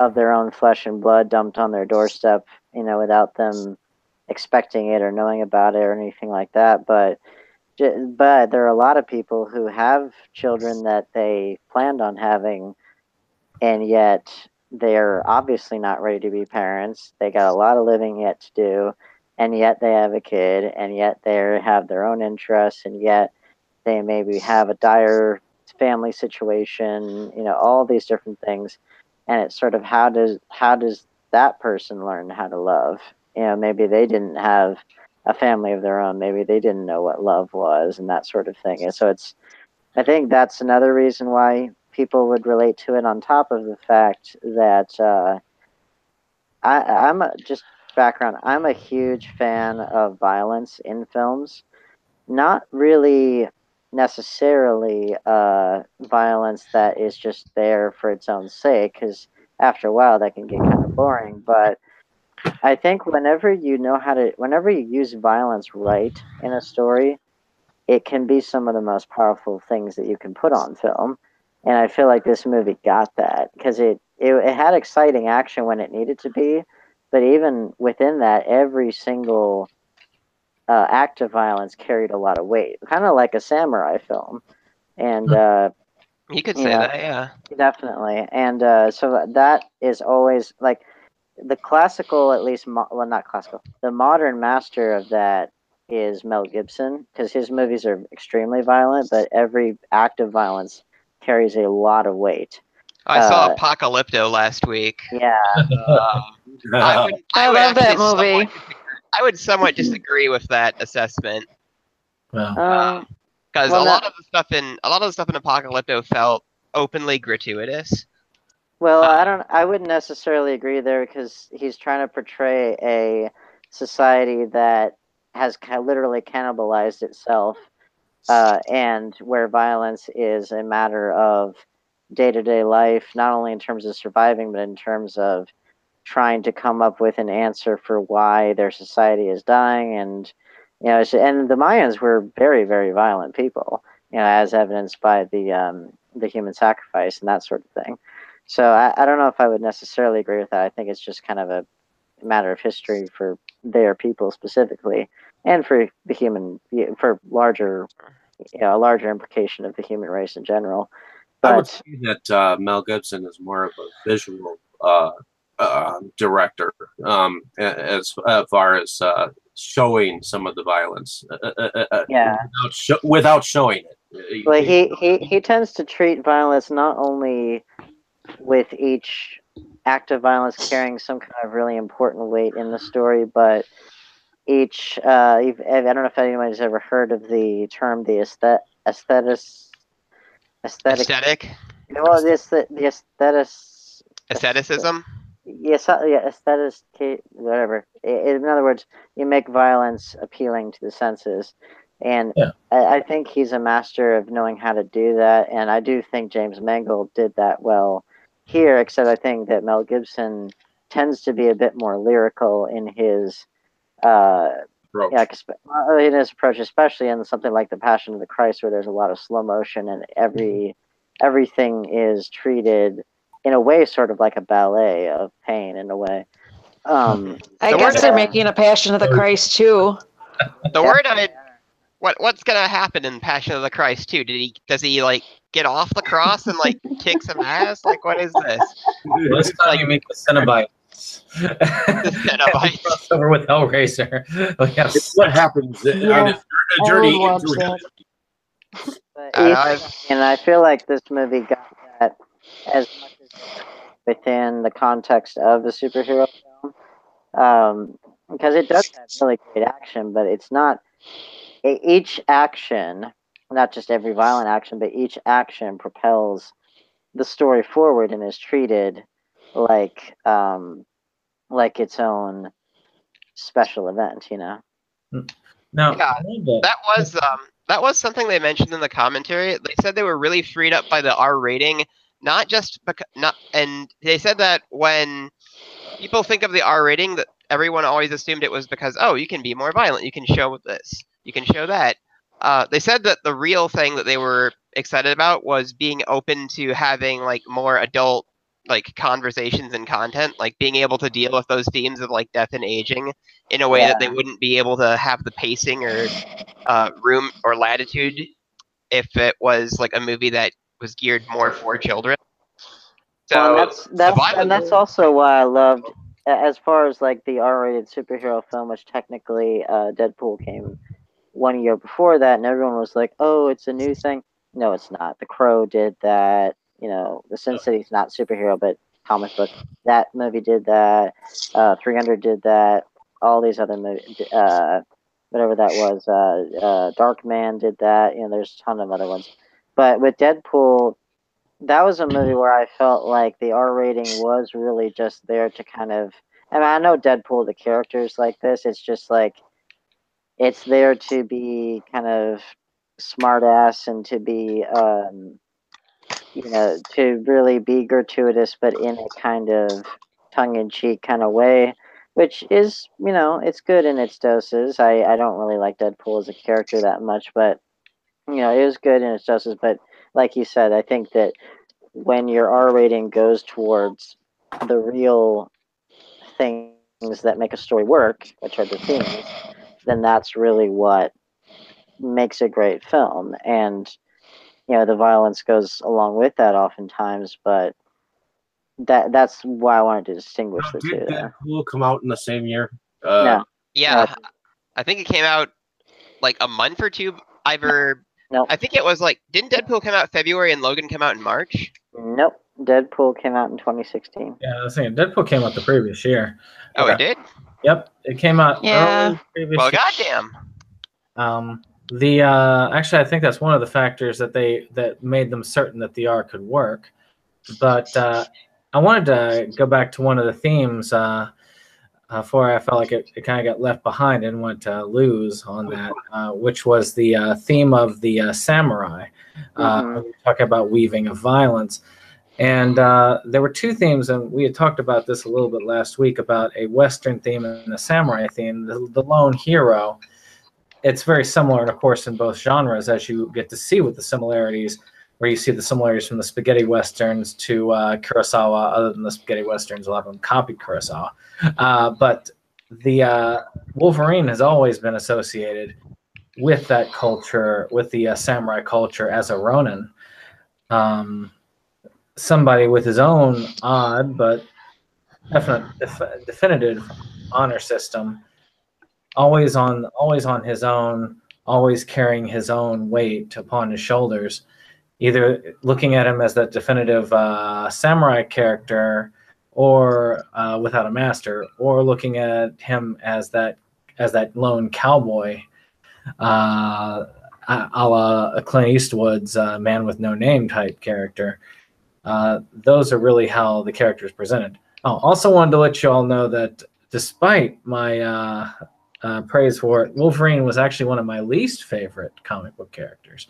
Speaker 14: of their own flesh and blood dumped on their doorstep, you know, without them expecting it or knowing about it or anything like that. But, but there are a lot of people who have children that they planned on having, and yet they're obviously not ready to be parents. They got a lot of living yet to do and yet they have a kid, and yet they have their own interests, and yet they maybe have a dire family situation, you know, all these different things. And it's sort of how does how does that person learn how to love? You know, maybe they didn't have a family of their own, maybe they didn't know what love was, and that sort of thing. And so it's, I think that's another reason why people would relate to it. On top of the fact that uh, I, I'm just background. I'm a huge fan of violence in films. Not really necessarily uh, violence that is just there for its own sake, because after a while that can get kind of boring. But I think whenever you know how to, whenever you use violence right in a story, it can be some of the most powerful things that you can put on film. And I feel like this movie got that because it, it it had exciting action when it needed to be, but even within that, every single uh, act of violence carried a lot of weight, kind of like a samurai film. And uh,
Speaker 10: You could
Speaker 14: You
Speaker 10: say
Speaker 14: know,
Speaker 10: that, yeah.
Speaker 14: definitely. And uh, so that is always like the classical, at least, mo- well, not classical, the modern master of that is Mel Gibson because his movies are extremely violent, but every act of violence carries a lot of weight.
Speaker 10: I saw
Speaker 14: Uh,
Speaker 10: Apocalypto last week.
Speaker 14: Yeah.
Speaker 10: Um, I (laughs) would,
Speaker 9: I
Speaker 10: would
Speaker 9: love that
Speaker 10: actually somewhat
Speaker 9: movie.
Speaker 10: disagree- I would somewhat disagree with that assessment
Speaker 14: Um,
Speaker 10: because
Speaker 14: Well,
Speaker 10: a
Speaker 14: that-
Speaker 10: lot of the stuff in a lot of the stuff in Apocalypto felt openly gratuitous.
Speaker 14: Well, I don't. I wouldn't necessarily agree there because he's trying to portray a society that has ca- literally cannibalized itself, uh, and where violence is a matter of day-to-day life, not only in terms of surviving, but in terms of trying to come up with an answer for why their society is dying. And you know, and the Mayans were very, very violent people. You know, as evidenced by the um, the human sacrifice and that sort of thing. So I, I don't know if I would necessarily agree with that. I think it's just kind of a matter of history for their people specifically, and for the human, for larger, you know, a larger implication of the human race in general.
Speaker 11: I would
Speaker 14: But
Speaker 11: say that uh, Mel Gibson is more of a visual uh, uh, director um, as, as far as uh, showing some of the violence. uh, uh, uh, uh,
Speaker 14: Yeah.
Speaker 11: Without, sho- without showing it.
Speaker 14: well, he, he he tends to treat violence not only with each act of violence carrying some kind of really important weight in the story, but each uh, I don't know if anybody's ever heard of the term the aesthet- aesthetic aesthetic
Speaker 10: Aesthetic.
Speaker 14: well, this the the aesthetic,
Speaker 10: Asceticism.
Speaker 14: Yes, uh, yeah, aesthetic, whatever. In other words, you make violence appealing to the senses, and
Speaker 12: Yeah.
Speaker 14: I, I think he's a master of knowing how to do that. And I do think James Mangold did that well here. Except I think that Mel Gibson tends to be a bit more lyrical in his. Uh,
Speaker 11: Approach.
Speaker 14: yeah, in his approach, especially in something like the Passion of the Christ, where there's a lot of slow motion and every everything is treated in a way, sort of like a ballet of pain, in a way. Um,
Speaker 9: I
Speaker 10: The
Speaker 9: guess they're making a Passion of the Christ too.
Speaker 10: The word I what what's gonna happen in Passion of the Christ too? Did he does he like get off the cross and like (laughs) kick some ass? Like what is this?
Speaker 12: This time you meet the Cenobites. (laughs)
Speaker 10: Cenobites.
Speaker 12: Crossover with Hellraiser. We have
Speaker 11: It's what happens
Speaker 14: Yeah,
Speaker 11: a journey
Speaker 14: I
Speaker 11: into
Speaker 14: that.
Speaker 11: reality.
Speaker 14: but
Speaker 10: Uh, I've-
Speaker 14: and I feel like this movie got that as much as within the context of the superhero film, um, because it does have really great action, but it's not each action, not just every violent action, but each action propels the story forward and is treated like um, like its own special event. You know.
Speaker 12: now.
Speaker 10: Yeah, That was um that was something they mentioned in the commentary. They said they were really freed up by the R rating, not just because not and they said that when people think of the R rating that everyone always assumed it was because oh you can be more violent, you can show this, you can show that. Uh, they said that the real thing that they were excited about was being open to having like more adult like conversations and content, like being able to deal with those themes of like death and aging in a way that they wouldn't be able to have the pacing or uh, room or latitude if it was like a movie that was geared more for children. So
Speaker 14: Well, and that's that's
Speaker 10: violence-
Speaker 14: and that's also why I loved as far as like the R-rated superhero film, which technically uh, Deadpool came one year before that, and everyone was like, "Oh, it's a new thing." No, it's not. The Crow did that. You know, The Sin City's not superhero, but comic book. That movie did that. Uh, 300 did that. All these other movies, uh, whatever that was, uh, uh, Darkman did that. You know, there's a ton of other ones. But with Deadpool, that was a movie where I felt like the R rating was really just there to kind of. I mean, I know Deadpool, the characters like this. It's just like it's there to be kind of smartass and to be, um, you know, to really be gratuitous, but in a kind of tongue-in-cheek kind of way, which is, you know, it's good in its doses. I I don't really like Deadpool as a character that much, but you know, it was good in its doses. But like you said, I think that when your R rating goes towards the real things that make a story work, which are the themes, then that's really what makes a great film. And you know, the violence goes along with that oftentimes, but that that's why I wanted to distinguish the two.
Speaker 11: Did
Speaker 14: There.
Speaker 11: Deadpool come out in the same year? Uh,
Speaker 14: No.
Speaker 10: Yeah, I think it came out like a month or two. Either
Speaker 14: Nope.
Speaker 10: I think it was like didn't Deadpool come out February and Logan come out in March?
Speaker 14: Nope. Deadpool came out in 2016.
Speaker 12: Yeah, I was saying Deadpool came out the previous year.
Speaker 10: Oh, it did.
Speaker 12: Yep, it came out.
Speaker 9: Yeah.
Speaker 12: early previous
Speaker 10: Well,
Speaker 12: year.
Speaker 10: goddamn.
Speaker 12: Um, the uh, actually, I think that's one of the factors that they that made them certain that the R could work. But uh, I wanted to go back to one of the themes uh, uh, before I felt like it, it kind of got left behind and went to lose on that, uh, which was the uh, theme of the uh, samurai. Uh,
Speaker 14: Mhm.
Speaker 12: when we talk about weaving of violence. And uh, there were two themes, and we had talked about this a little bit last week about a Western theme and a samurai theme. The, the lone hero, it's very similar, and of course, in both genres, as you get to see with the similarities, where you see the similarities from the spaghetti westerns to uh, Kurosawa. Other than the spaghetti westerns, a lot of them copied Kurosawa. Uh, but the uh, Wolverine has always been associated with that culture, with the uh, samurai culture as a Ronin. Um, somebody with his own odd but definite, def- definitive honor system, always on, always on his own, always carrying his own weight upon his shoulders. Either looking at him as that definitive uh, samurai character, or uh, without a master, or looking at him as that as that lone cowboy, uh, a la Clint Eastwood's uh, Man with No Name type character. Uh, those are really how the character is presented. Oh, also wanted to let you all know that despite my uh, uh, praise for it, Wolverine was actually one of my least favorite comic book characters.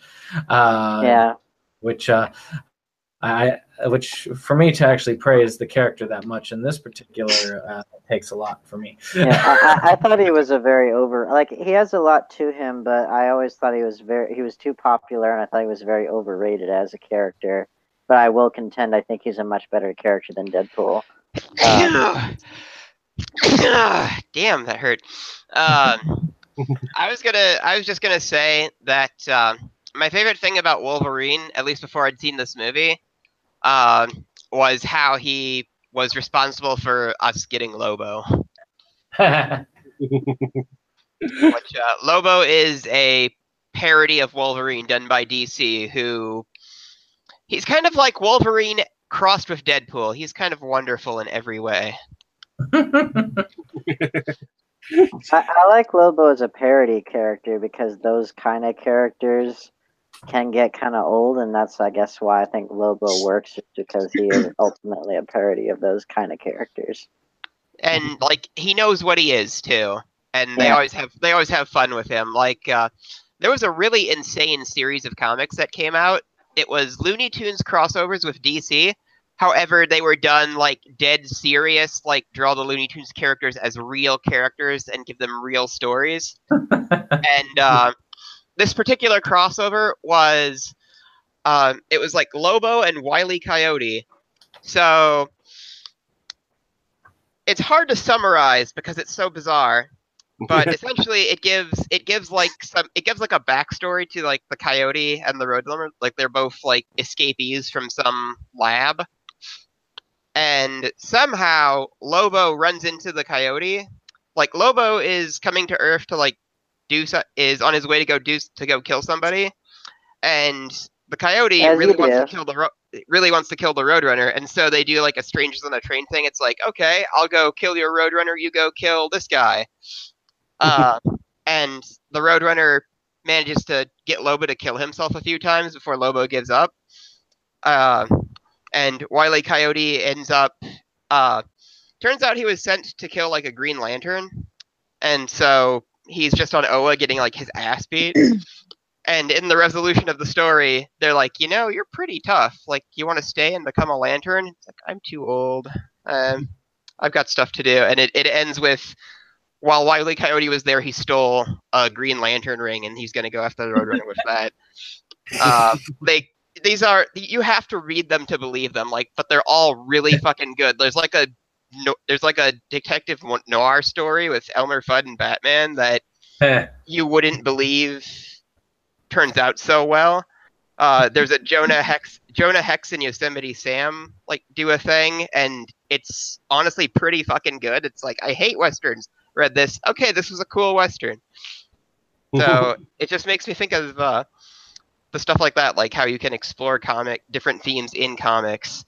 Speaker 12: Uh,
Speaker 14: Yeah.
Speaker 12: Which uh, I, which for me to actually praise the character that much in this particular uh, takes a lot for me.
Speaker 14: yeah, I, I- I (laughs) thought he was a very over like he has a lot to him, but I always thought he was very he was too popular, and I thought he was very overrated as a character. But I will contend, I think he's a much better character than Deadpool. Um,
Speaker 10: Ah, Damn, that hurt. Um, (laughs) I was gonna, I was just gonna say that um, my favorite thing about Wolverine, at least before I'd seen this movie, um, was how he was responsible for us getting Lobo. (laughs) Which uh, Lobo is a parody of Wolverine done by DC, who he's kind of like Wolverine crossed with Deadpool. He's kind of wonderful in every way. (laughs)
Speaker 14: I, I like Lobo as a parody character because those kind of characters can get kind of old, and that's I guess why I think Lobo works, just because he is (clears throat) ultimately a parody of those kind of characters.
Speaker 10: and like he knows what he is too and they
Speaker 14: Yeah.
Speaker 10: always have they always have fun with him like uh, there was a really insane series of comics that came out it was looney tunes crossovers with dc however they were done like dead serious like draw the looney tunes characters as real characters and give them real stories (laughs) and uh, this particular crossover was um, it was like lobo and wiley coyote. So it's hard to summarize because it's so bizarre but (laughs) essentially it gives it gives like some it gives like a backstory to like the coyote and the roadrunner like they're both like escapees from some lab. And somehow lobo runs into the coyote. Like lobo is coming to earth to like do so, is on his way to go do to go kill somebody. And the coyote
Speaker 14: As
Speaker 10: really wants to kill the ro- really wants to kill the roadrunner. And so they do like a strangers on a train thing. It's like okay i'll go kill your roadrunner. You go kill this guy. (laughs) Uh, and the roadrunner manages to get lobo to kill himself a few times before lobo gives up. Uh, and Wile E. Coyote ends up. Uh, turns out he was sent to kill like a Green Lantern, and so he's just on Oa getting like his ass beat. (clears throat) and in the resolution of the story, they're like, you know, you're pretty tough. Like, you want to stay and become a Lantern? It's like I'm too old. Um, I've got stuff to do, and it, it ends with. While Wile E. Coyote was there, he stole a Green Lantern ring, and he's going to go after the Roadrunner with that. (laughs) Uh, they these are you have to read them to believe them like but they're all really fucking good there's like a no, there's like a detective noir story with elmer fudd and batman that you wouldn't believe turns out so well. Uh, there's a jonah (laughs) hex jonah hex and yosemite sam like do a thing and it's honestly pretty fucking good. It's like i hate westerns. Read this. Okay this was a cool western. (laughs) So it just makes me think of uh, the stuff like that, like how you can explore comic different themes in comics.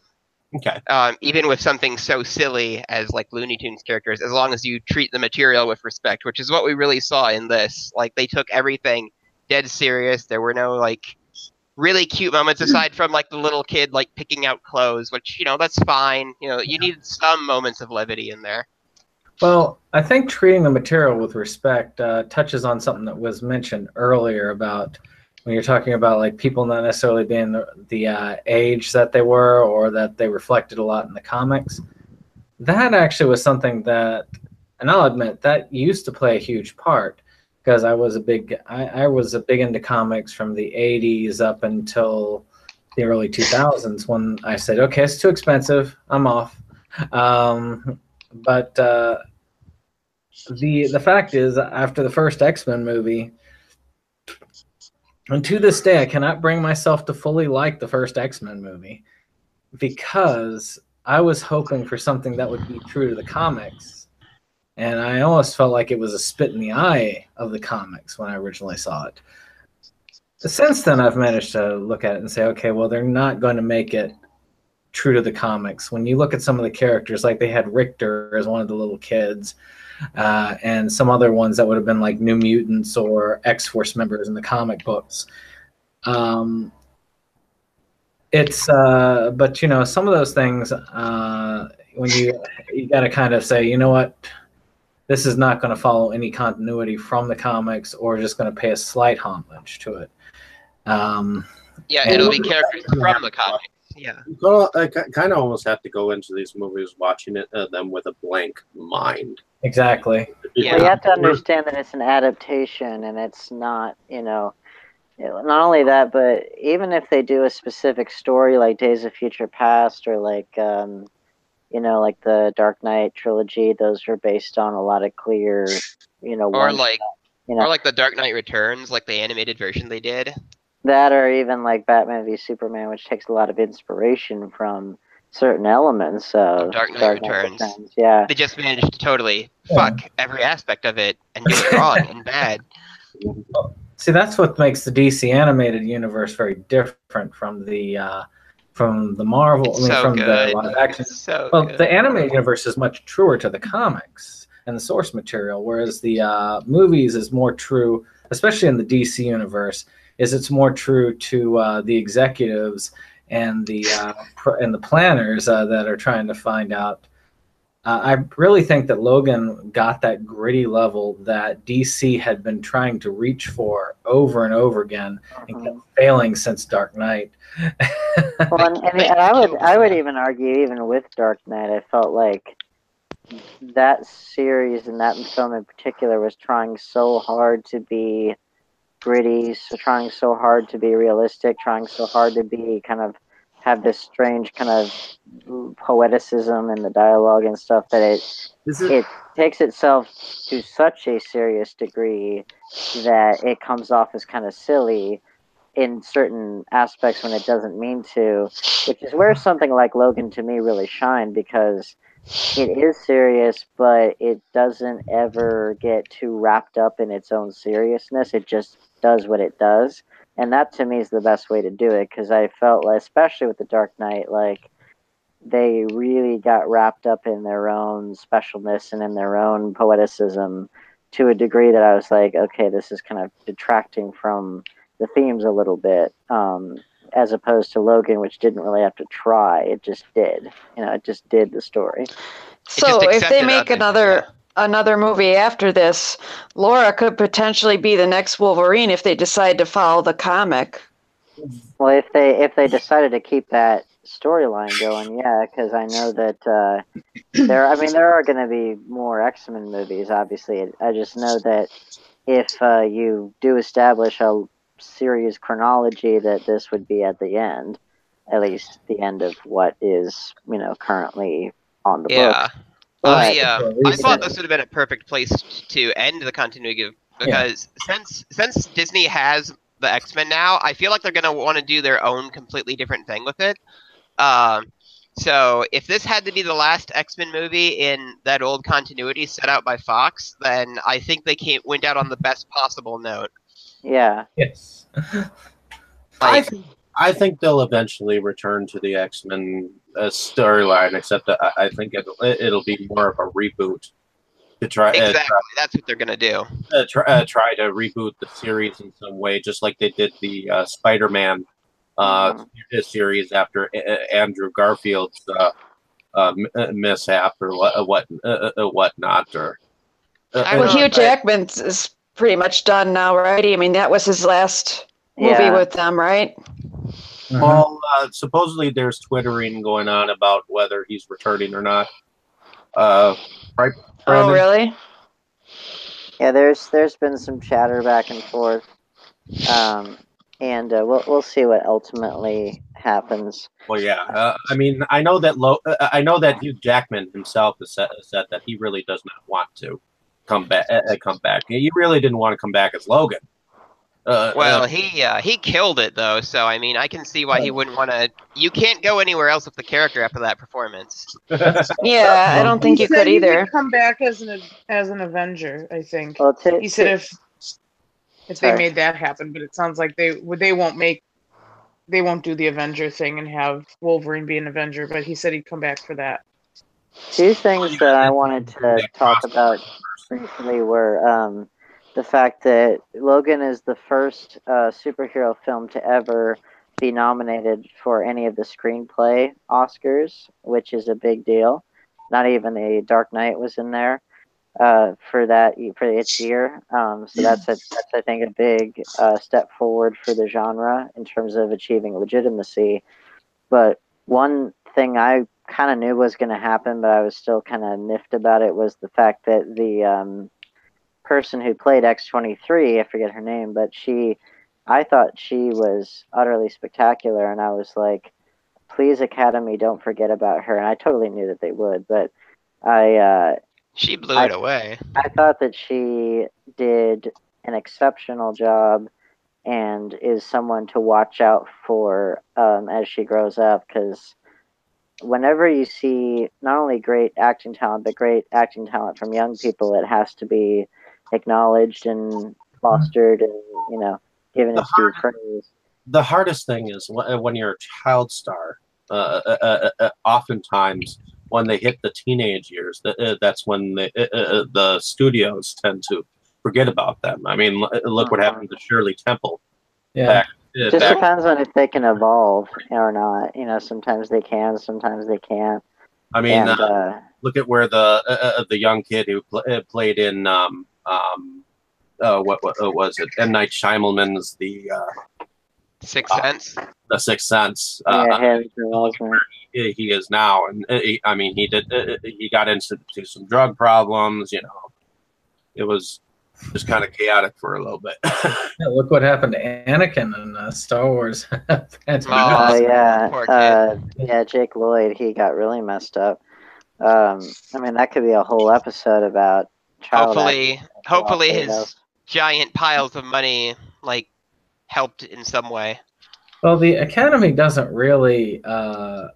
Speaker 11: Okay.
Speaker 10: Um, even with something so silly as like Looney Tunes characters, as long as you treat the material with respect, which is what we really saw in this. Like they took everything dead serious. There were no like really cute moments aside from like the little kid like picking out clothes, which you know that's fine. You know you needed some moments of levity in there.
Speaker 12: Well, I think treating the material with respect uh, touches on something that was mentioned earlier about when you're talking about like people not necessarily being the, the uh, age that they were or that they reflected a lot in the comics. That actually was something that, and I'll admit that used to play a huge part because I was a big I, I was a big into comics from the 80s up until the early 2000s when I said, okay, it's too expensive, I'm off. Um, but uh, the the fact is, after the first X Men movie, and to this day, I cannot bring myself to fully like the first X Men movie because I was hoping for something that would be true to the comics, and I almost felt like it was a spit in the eye of the comics when I originally saw it. Since then, I've managed to look at it and say, okay, well, they're not going to make it true to the comics. When you look at some of the characters, like they had Richter as one of the little kids, uh, and some other ones that would have been like New Mutants or X Force members in the comic books. Um, it's uh, but you know some of those things uh, when you you got to kind of say, you know what, this is not going to follow any continuity from the comics, or just going to pay a slight homage to it. Um,
Speaker 10: Yeah, it'll be characters from the comics. Yeah.
Speaker 11: You go, I kind of almost have to go into these movies watching it, uh, them with a blank mind.
Speaker 12: Exactly.
Speaker 14: Well, you have to understand that it's an adaptation and it's not, you know, not only that, but even if they do a specific story like Days of Future Past or like, um, you know, like the Dark Knight trilogy, those are based on a lot of clear, you know,
Speaker 10: Or
Speaker 14: one-
Speaker 10: like,
Speaker 14: you know,
Speaker 10: or like the Dark Knight Returns, like the animated version they did.
Speaker 14: That or even like Batman v Superman, which takes a lot of inspiration from certain elements of
Speaker 10: Dark Knight Returns.
Speaker 14: Yeah.
Speaker 10: They just managed to totally fuck every aspect of it and get it wrong and bad. (laughs)
Speaker 12: See, that's what makes the DC animated universe very different from the uh, from the Marvel. I mean,
Speaker 10: So
Speaker 12: from
Speaker 10: good.
Speaker 12: the live action.
Speaker 10: So
Speaker 12: well,
Speaker 10: good.
Speaker 12: the animated universe is much truer to the comics and the source material, whereas the uh, movies is more true, especially in the DC universe, is it's more true to uh, the executives and the uh, pr- and the planners uh, that are trying to find out. Uh, I really think that Logan got that gritty level that DC had been trying to reach for over and over again and kept failing since Dark Knight. (laughs)
Speaker 14: Well, and, and, and I would I would even argue, even with Dark Knight, I felt like that series and that film in particular was trying so hard to be gritty, so trying so hard to be realistic, trying so hard to be kind of have this strange kind of poeticism in the dialogue and stuff that it it takes itself to such a serious degree that it comes off as kind of silly in certain aspects when it doesn't mean to, which is where something like Logan to me really shined because it is serious, but it doesn't ever get too wrapped up in its own seriousness. It just does what it does. And that to me is the best way to do it because I felt like, especially with The Dark Knight, like they really got wrapped up in their own specialness and in their own poeticism to a degree that I was like, okay, this is kind of detracting from the themes a little bit, um, as opposed to Logan, which didn't really have to try; it just did. You know, it just did the story.
Speaker 9: So if they make another another movie after this, Laura could potentially be the next Wolverine if they decide to follow the comic.
Speaker 14: Well, if they if they decided to keep that storyline going, yeah, because I know that uh, there. I mean, there are going to be more X Men movies. Obviously, I just know that if uh, you do establish a series chronology, that this would be at the end, at least the end of what is you know currently on the
Speaker 10: Yeah.
Speaker 14: book.
Speaker 10: I, uh, I thought this would have been a perfect place to end the continuity of because since since Disney has the X Men now, I feel like they're gonna want to do their own completely different thing with it. Um, so if this had to be the last X Men movie in that old continuity set out by Fox, then I think they came, went out on the best possible note.
Speaker 14: Yeah.
Speaker 12: Yes. (laughs)
Speaker 11: I think I think they'll eventually return to the X Men uh, storyline, except that I, I think it'll it'll be more of a reboot to try uh,
Speaker 10: Exactly, that's what they're gonna do.
Speaker 11: uh, try, uh, try to reboot the series in some way, just like they did the uh, Spider-Man uh, series after uh, Andrew Garfield's uh, uh, m- uh, mishap or what, uh, what, uh, uh, whatnot, or uh,
Speaker 9: well,
Speaker 11: uh,
Speaker 9: Hugh Jackman's is pretty much done now, right? I mean, that was his last movie
Speaker 11: Yeah.
Speaker 9: with them, right?
Speaker 11: Well, uh, supposedly there's twittering going on about whether he's returning or not. Uh, right?
Speaker 9: Oh, really?
Speaker 14: Yeah, there's there's been some chatter back and forth, um, and uh, we'll we'll see what ultimately happens.
Speaker 11: Well, yeah. Uh, I mean, I know that Lo- uh, I know that Hugh Jackman himself has said, said that he really does not want to come back. Uh, uh, come back. He really didn't want to come back as Logan. Uh,
Speaker 10: Well,
Speaker 11: uh,
Speaker 10: he uh, he killed it though, so I mean, I can see why he wouldn't want to. You can't go anywhere else with the character after that performance. (laughs)
Speaker 9: Yeah, I don't think
Speaker 13: He
Speaker 9: you
Speaker 13: said
Speaker 9: could
Speaker 13: he
Speaker 9: either.
Speaker 13: would come back as an as an Avenger. I think.
Speaker 14: Well, to-
Speaker 13: he said
Speaker 14: to-
Speaker 13: if if they made that happen, but it sounds like they they won't make they won't do the Avenger thing and have Wolverine be an Avenger. But he said he'd come back for that.
Speaker 14: Two things that I wanted to talk about briefly were um, the fact that Logan is the first uh, superhero film to ever be nominated for any of the screenplay Oscars, which is a big deal. Not even the Dark Knight was in there uh, for that for its year. Um, so that's a, that's I think a big uh, step forward for the genre in terms of achieving legitimacy. But one thing I kind of knew was going to happen, but I was still kind of miffed about it was the fact that the um, person who played X23, I forget her name, but she, I thought she was utterly spectacular, and I was like, please Academy, don't forget about her. And I totally knew that they would, but I. Uh,
Speaker 10: she blew
Speaker 14: I,
Speaker 10: it away.
Speaker 14: I thought that she did an exceptional job and is someone to watch out for um, as she grows up because whenever you see not only great acting talent but great acting talent from young people it has to be acknowledged and fostered and you know given
Speaker 11: The
Speaker 14: its due
Speaker 11: hard-
Speaker 14: praise
Speaker 11: the hardest thing is when you're a child star. Uh, uh, uh, uh, oftentimes, when they hit the teenage years, th- uh, that's when the uh, uh, the studios tend to forget about them. I mean, l- look what happened to Shirley Temple.
Speaker 12: Yeah.
Speaker 11: Back, uh,
Speaker 14: just
Speaker 11: back-
Speaker 14: depends on if they can evolve or not you know sometimes they can sometimes they can't
Speaker 11: I mean,
Speaker 14: and,
Speaker 11: uh,
Speaker 14: uh,
Speaker 11: look at where the uh, uh, the young kid who pl- uh, played in um um uh, what what uh, was it? M Night Shyamalan's the uh,
Speaker 10: Sixth Sense.
Speaker 11: the Sixth Sense. Uh,
Speaker 14: yeah, Harry
Speaker 11: he he is now, and uh, he, I mean, he did. Uh, he got into to some drug problems. You know, it was just kind of chaotic for a little bit. (laughs)
Speaker 12: Yeah, look what happened to Anakin in uh, Star Wars. (laughs)
Speaker 14: Oh
Speaker 12: Menace.
Speaker 14: yeah, uh, yeah. Jake Lloyd, he got really messed up. Um, I mean, that could be a whole episode about child.
Speaker 10: Hopefully,
Speaker 14: acting.
Speaker 10: hopefully
Speaker 14: Well,
Speaker 10: his giant piles of money like helped in some way.
Speaker 12: Well, the Academy doesn't really uh,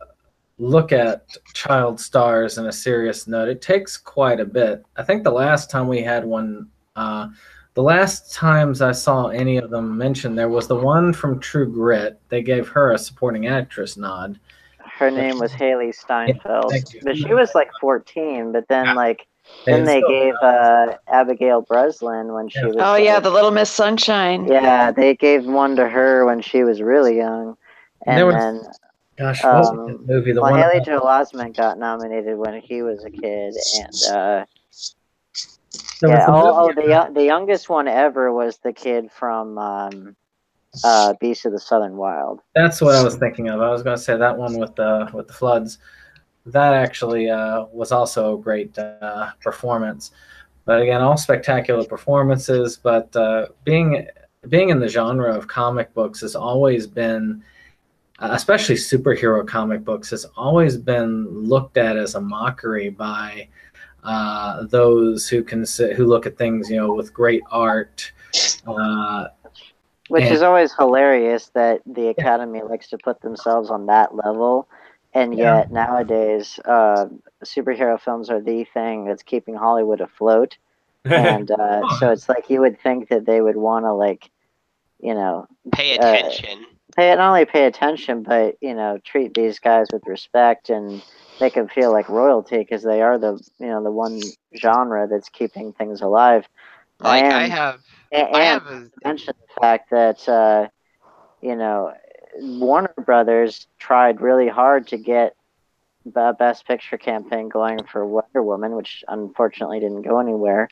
Speaker 12: look at child stars in a serious note. It takes quite a bit. I think the last time we had one, uh, the last times I saw any of them mentioned, there was the one from True Grit. They gave her a supporting actress nod.
Speaker 14: Her name was Hailee Steinfeld,
Speaker 12: thank you.
Speaker 14: but she was like 14. But then, like, then they gave uh, Abigail Breslin when she was.
Speaker 9: Oh yeah, the Little Miss Sunshine.
Speaker 14: yeah, they gave one to her when she was really young, and
Speaker 12: There was-
Speaker 14: then
Speaker 12: Gosh, what was
Speaker 14: Um,
Speaker 12: that movie? The
Speaker 14: well,
Speaker 12: one
Speaker 14: Haley
Speaker 12: about-
Speaker 14: Joel Osment got nominated when he was a kid, and uh,
Speaker 12: there
Speaker 14: yeah,
Speaker 12: the
Speaker 14: oh, oh, the the youngest one ever was the kid from um, uh, Beast of the Southern Wild.
Speaker 12: That's what I was thinking of. I was going to say that one with the with the floods. That actually uh, was also a great uh, performance. But again, all spectacular performances. But uh, being being in the genre of comic books has always been, especially superhero comic books, has always been looked at as a mockery by uh, those who can who look at things, you know, with great art. Uh,
Speaker 14: Which
Speaker 12: And-
Speaker 14: is always hilarious that the Academy likes to put themselves on that level, and
Speaker 12: Yeah.
Speaker 14: yet nowadays uh, superhero films are the thing that's keeping Hollywood afloat. And (laughs) uh, so it's like you would think that they would want to like, you know,
Speaker 10: Pay
Speaker 14: Uh,
Speaker 10: attention.
Speaker 14: pay not only pay attention, but you know, treat these guys with respect and make them feel like royalty because they are the you know the one genre that's keeping things alive.
Speaker 10: like I have,
Speaker 14: And,
Speaker 10: I have a,
Speaker 14: mention the fact that uh, you know Warner Brothers tried really hard to get the Best Picture campaign going for Wonder Woman, which unfortunately didn't go anywhere.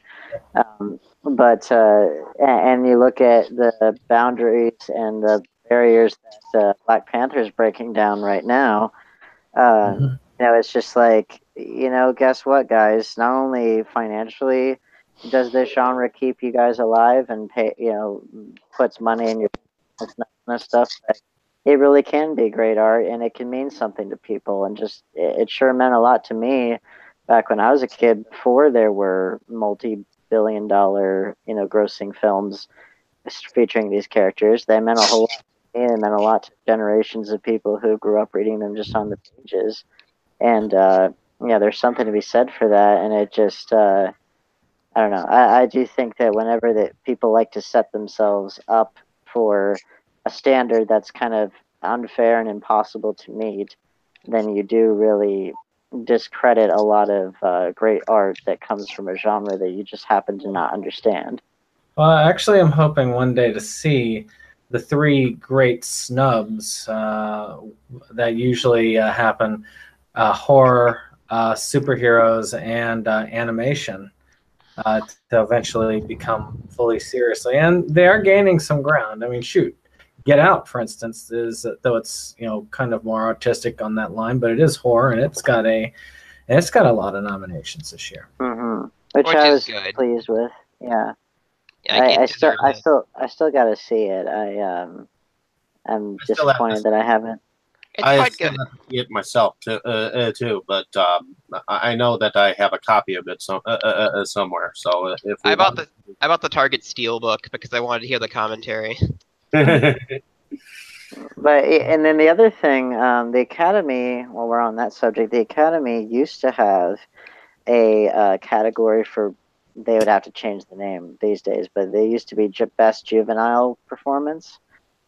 Speaker 14: Um, but uh, and you look at the boundaries and the barriers that uh, Black Panther is breaking down right now. Uh,
Speaker 12: Mhm.
Speaker 14: You know, it's just like you know, guess what, guys? Not only financially does this genre keep you guys alive and pay you know puts money in your kind of stuff but it really can be great art and it can mean something to people and just it, sure meant a lot to me back when i was a kid before there were multi-billion dollar you know grossing films featuring these characters they meant a whole lot to me they meant a lot to generations of people who grew up reading them just on the pages and uh yeah there's something to be said for that and it just uh I don't know. I, I do think that whenever that people like to set themselves up for a standard that's kind of unfair and impossible to meet, then you do really discredit a lot of uh, great art that comes from a genre that you just happen to not understand.
Speaker 12: Well, actually, I'm hoping one day to see the three great snubs uh, that usually uh, happen: uh, horror, uh, superheroes, and uh, animation. To eventually become fully seriously, and they are gaining some ground. I mean, shoot, Get Out, for instance, is though it's you know kind of more artistic on that line, but it is horror, and it's got a and it's got a lot of nominations this year.
Speaker 14: hmm Which,
Speaker 10: Which
Speaker 14: I was
Speaker 10: good.
Speaker 14: pleased with. Yeah.
Speaker 10: Yeah,
Speaker 14: I,
Speaker 10: it
Speaker 14: I still,
Speaker 10: deserves
Speaker 14: I still, I still got to see it. I um, I'm
Speaker 11: still have to
Speaker 14: disappointed that I haven't.
Speaker 10: It's
Speaker 11: I
Speaker 10: quite
Speaker 11: still
Speaker 10: good.
Speaker 11: have to see it myself too, uh, uh, too but um, I I know that I have a copy of it some, uh, uh, uh, somewhere. So uh, if
Speaker 10: I bought
Speaker 11: want-
Speaker 10: the I bought the Target Steel book because I wanted to hear the commentary. (laughs)
Speaker 14: But and then the other thing, um, the Academy. While we're on that subject, the Academy used to have a uh, category for. They would have to change the name these days, but they used to be best juvenile performance.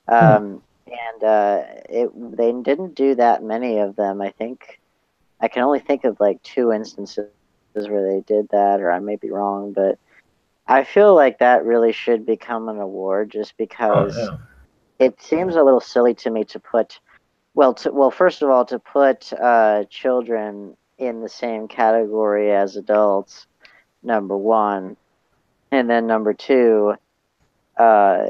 Speaker 14: Um, and uh, it they didn't do that many of them. I think I can only think of like two instances where they did that, or I may be wrong, but I feel like that really should become an award just because
Speaker 12: Oh,
Speaker 14: it seems a little silly to me to put well to well first of all to put uh, children in the same category as adults number one. And then number two uh,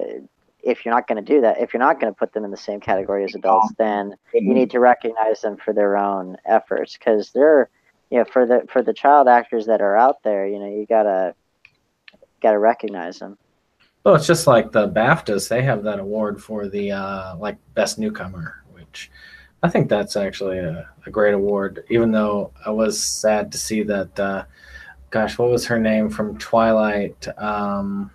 Speaker 14: if you're not going to do that if you're not going to put them in the same category as adults then you need to recognize them for their own efforts because they're you know for the for the child actors that are out there you know you gotta gotta recognize them
Speaker 12: Well, it's just like the BAFTAs; they have that award for the uh, like best newcomer, which I think that's actually a, a great award. Even though I was sad to see that, uh, gosh, what was her name from Twilight? Um,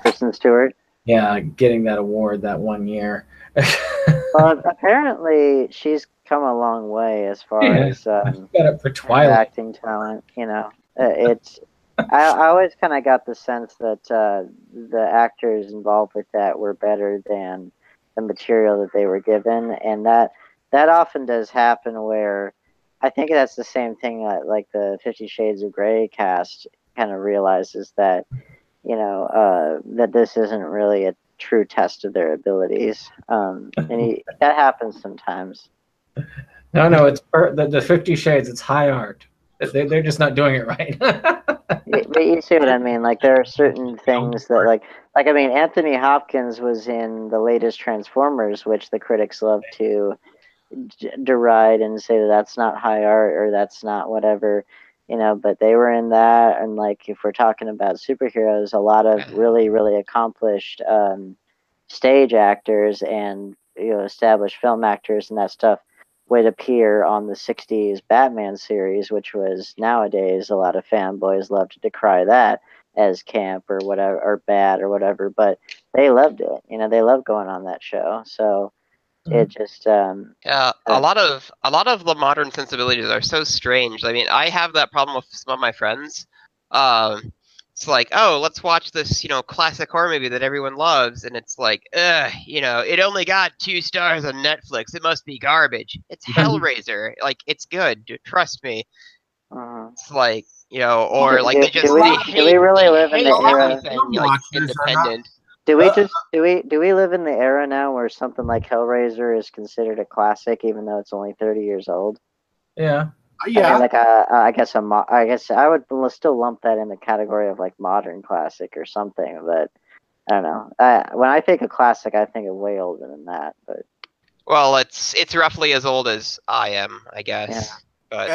Speaker 14: Kristen Stewart.
Speaker 12: Yeah, getting that award that one year. (laughs)
Speaker 14: well, apparently she's come a long way as far
Speaker 12: Yeah.
Speaker 14: as um,
Speaker 12: Got it for Twilight.
Speaker 14: acting talent. You know, Uh, it's. I, I always kind of got the sense that uh, the actors involved with that were better than the material that they were given, and that that often does happen. Where I think that's the same thing that like the Fifty Shades of Grey cast kind of realizes that you know uh, that this isn't really a true test of their abilities, um, and he, (laughs) that happens sometimes.
Speaker 12: No, no, it's the, the Fifty Shades. It's high art. They, they're just not doing it right. (laughs)
Speaker 14: But you see what I mean? Like there are certain (laughs) things that like like I mean Anthony Hopkins was in the latest Transformers, which the critics love to d- deride and say that that's not high art or that's not whatever, you know. But they were in that, and like if we're talking about superheroes, a lot of really really accomplished um, stage actors and you know established film actors and that stuff would appear on the 60s Batman series, which was nowadays a lot of fanboys love to decry that as camp or whatever, or bad or whatever, but they loved it. You know, they loved going on that show. So it just, um,
Speaker 10: Yeah, a lot of a lot of the modern sensibilities are so strange. I mean, I have that problem with some of my friends. Um, it's like, oh, let's watch this, you know, classic horror movie that everyone loves, and it's like, ugh, you know, it only got two stars on Netflix. It must be garbage. It's (laughs) Hellraiser. Like, it's good. Trust me.
Speaker 14: uh,
Speaker 10: It's like, you know, or
Speaker 14: Do-
Speaker 10: like
Speaker 14: do-
Speaker 10: they just
Speaker 14: do we-
Speaker 10: they
Speaker 14: do we really live in the era-
Speaker 10: everything (laughs) like independent.
Speaker 14: do we just do we do we live in the era now where something like Hellraiser is considered a classic even though it's only 30 years old?
Speaker 12: yeah.
Speaker 14: I mean, like a, I guess a mo- I guess I would still lump that in the category of like modern classic or something, but I don't know. I, when I think of classic, I think of way older than that. But
Speaker 10: Well, it's it's roughly as old as I am, I guess. But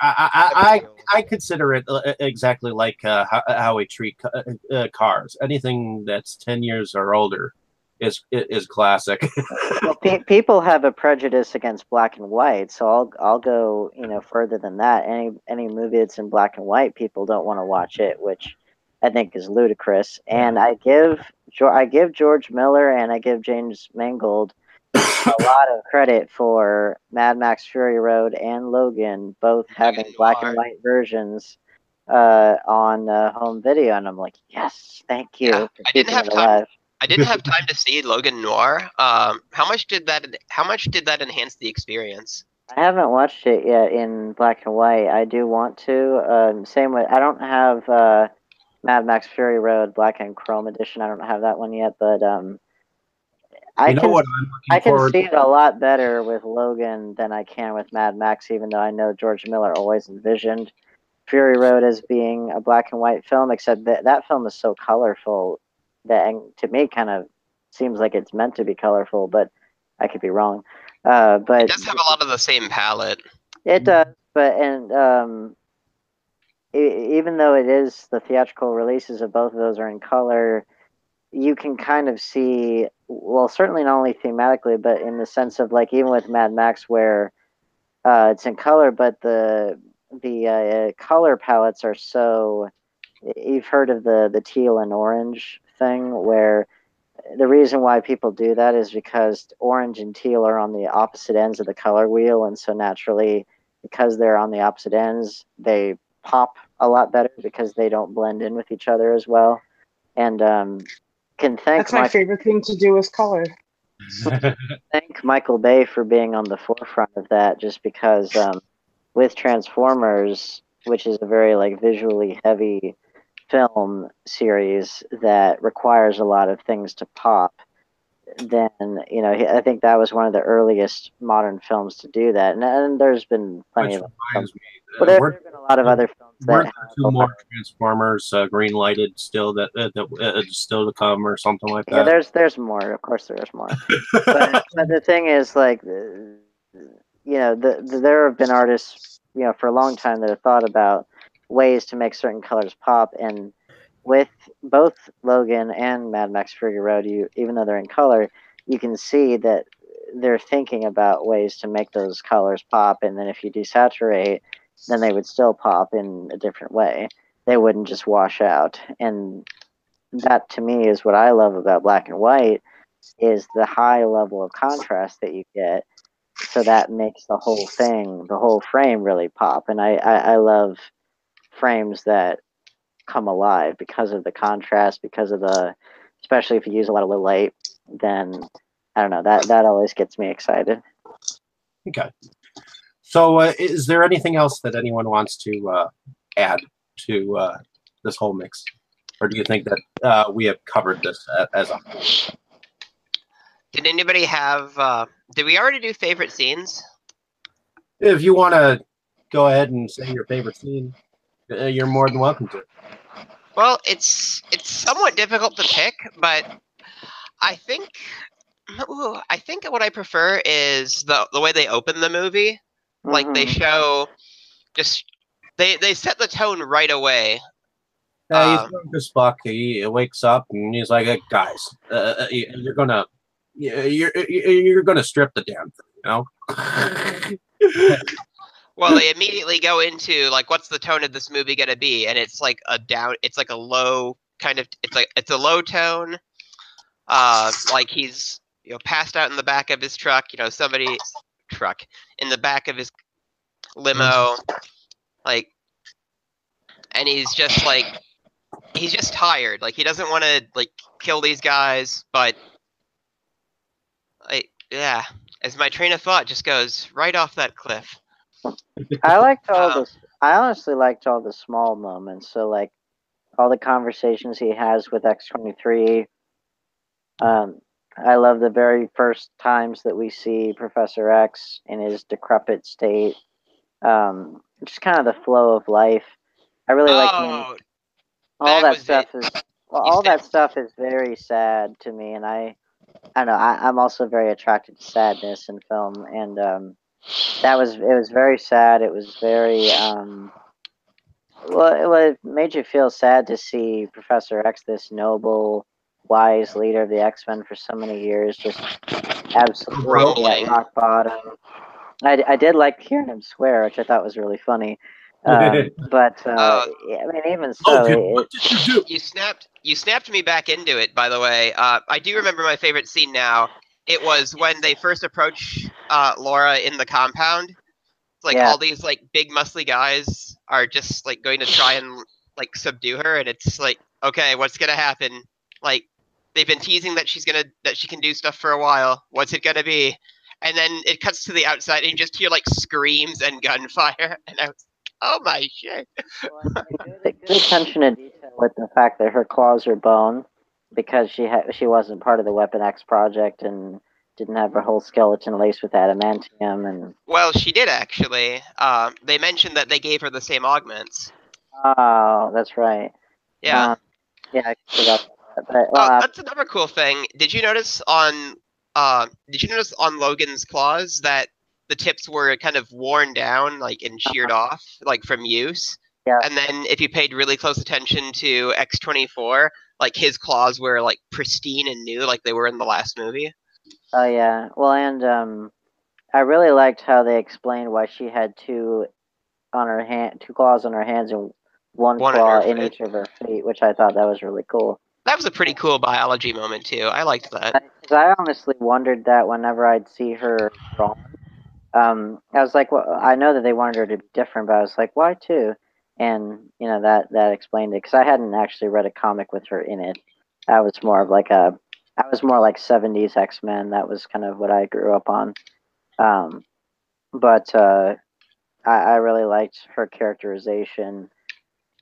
Speaker 11: I, I, I, I consider it uh, exactly like uh, how, how we treat uh, uh, cars. Anything that's ten years or older is is classic. (laughs)
Speaker 14: well, pe- people have a prejudice against black and white, so I'll I'll go you know further than that. Any any movie that's in black and white, people don't want to watch it, which I think is ludicrous. And I give I give George Miller and I give James Mangold a (laughs) lot of credit for Mad Max Fury Road and Logan both having black and white versions uh, on uh, home video, and I'm like, yes, thank you. for
Speaker 10: I didn't have time. I didn't have time to see Logan Noir. Um, how much did that how much did that enhance the experience?
Speaker 14: I haven't watched it yet in black and white. I do want to. Um, same with I don't have uh, Mad Max Fury Road Black and Chrome edition. I don't have that one yet, but um, I
Speaker 11: You know
Speaker 14: can,
Speaker 11: what I'm
Speaker 14: I can
Speaker 11: forward-
Speaker 14: see it a lot better with Logan than I can with Mad Max, even though I know George Miller always envisioned Fury Road as being a black and white film, except that that film is so colorful that and to me kind of seems like it's meant to be colorful, but I could be wrong. Uh, but
Speaker 10: It does have a lot of the same palette.
Speaker 14: it does, but and um, even though it is the theatrical releases of both of those are in color, you can kind of see well, certainly not only thematically, but in the sense of like even with Mad Max, where uh, it's in color, but the the uh, color palettes are so. You've heard of the the teal and orange thing, where the reason why people do that is because orange and teal are on the opposite ends of the color wheel, and so naturally, because they're on the opposite ends, they pop a lot better because they don't blend in with each other as well. And um, can thank
Speaker 13: That's my
Speaker 14: Mike-
Speaker 13: favorite thing to do is color. (laughs)
Speaker 14: thank Michael Bay for being on the forefront of that, just because um, with Transformers, which is a very like visually heavy film series that requires a lot of things to pop, then you know I think that was one of the earliest modern films to do that, and, and there's been plenty
Speaker 11: Which
Speaker 14: of.
Speaker 11: reminds me, uh,
Speaker 14: there
Speaker 11: we're-
Speaker 14: have been a lot of other films that
Speaker 11: Weren't
Speaker 14: have
Speaker 11: two more Transformers uh, green lighted still that uh, that uh, still to come or something like that.
Speaker 14: Yeah, there's there's more. Of course, there's more. but, (laughs) but the thing is, like, uh, you know, the, the, there have been artists, you know, for a long time that have thought about ways to make certain colors pop, and with both Logan and Mad Max Fury Road, you even though they're in color, you can see that they're thinking about ways to make those colors pop, and then if you desaturate, then they would still pop in a different way. They wouldn't just wash out, and that to me is what I love about black and white is the high level of contrast that you get. So that makes the whole thing, the whole frame really pop. And I, I, I love frames that come alive because of the contrast, because of the, especially if you use a lot of low light, then I don't know, that, that always gets me excited.
Speaker 11: Okay. So, uh, is there anything else that anyone wants to uh, add to uh, this whole mix, or do you think that uh, we have covered this as a whole?
Speaker 10: Did anybody have? Uh, did we already do favorite scenes?
Speaker 11: If you want to go ahead and say your favorite scene, uh, you're more than welcome to.
Speaker 10: Well, it's it's somewhat difficult to pick, but I think ooh, I think what I prefer is the the way they open the movie. Like they show just they they set the tone right away.
Speaker 11: Uh, he's
Speaker 10: Um,
Speaker 11: drunk as fuck. He wakes up and he's like, "Hey, "Guys, uh, uh, you- you're gonna, you're you're you're gonna strip the damn thing," you know." (laughs)
Speaker 10: Well, they (laughs) immediately go into like, what's the tone of this movie gonna be? And it's like a down. It's like a low kind of. It's like it's a low tone. Uh, like he's you know passed out in the back of his truck. You know, somebody truck in the back of his limo, like, and he's just like, he's just tired. Like he doesn't want to like kill these guys, but like yeah, as my train of thought just goes right off that cliff.
Speaker 14: I liked all
Speaker 10: Um,
Speaker 14: the. I honestly liked all the small moments. So like all the conversations he has with X twenty three. Um, I love the very first times that we see Professor X in his decrepit state. Um, just kind of the flow of life. I really like him.
Speaker 10: Oh,
Speaker 14: all
Speaker 10: that
Speaker 14: that stuff is well, all that (laughs) stuff is very sad to me and i i don't know I, i'm also very attracted to sadness in film and um that was it was very sad. It was very um well it, it made you feel sad to see professor x this noble wise leader of the x-men for so many years just absolutely
Speaker 10: Grumbling.
Speaker 14: at rock bottom. I, I did like hearing him swear which i thought was really funny. (laughs) Um, but uh, yeah, I mean, even so, it,
Speaker 10: you snapped you snapped me back into it by the way. Uh, i do remember my favorite scene now. It was when they first approach uh, laura in the compound it's like
Speaker 14: Yeah.
Speaker 10: all these like big muscly guys are just like going to try and like subdue her and it's like okay what's gonna happen like they've been teasing that she's gonna that she can do stuff for a while what's it gonna be and then it cuts to the outside and you just hear like screams and gunfire (laughs) and i was like, oh my shit
Speaker 14: good attention to detail with the fact that her claws are bone. because she had she wasn't part of the Weapon X project and didn't have her whole skeleton laced with adamantium and
Speaker 10: Well, she did actually. Uh, they mentioned that they gave her the same augments.
Speaker 14: oh, that's right.
Speaker 10: Yeah.
Speaker 14: Um, yeah, I forgot. That. But,
Speaker 10: Oh,
Speaker 14: uh,
Speaker 10: that's another cool thing. Did you notice on uh did you notice on Logan's claws that the tips were kind of worn down, like and sheared off, like from use?
Speaker 14: Yeah.
Speaker 10: And then if you paid really close attention to X twenty four, like his claws were like pristine and new, like they were in the last movie.
Speaker 14: Oh yeah. Well, and um, I really liked how they explained why she had two on her hand, two claws on her hands, and one,
Speaker 10: One
Speaker 14: claw in
Speaker 10: feet.
Speaker 14: each of her feet, which I thought that was really cool.
Speaker 10: That was a pretty cool biology moment too. I liked that.
Speaker 14: 'Cause I honestly wondered that whenever I'd see her drawn, um, I was like, well, I know that they wanted her to be different, but I was like, why two? And you know that that explained it because I hadn't actually read a comic with her in it. I was more of like a, I was more like '70s X Men. That was kind of what I grew up on. Um, but uh, I, I really liked her characterization.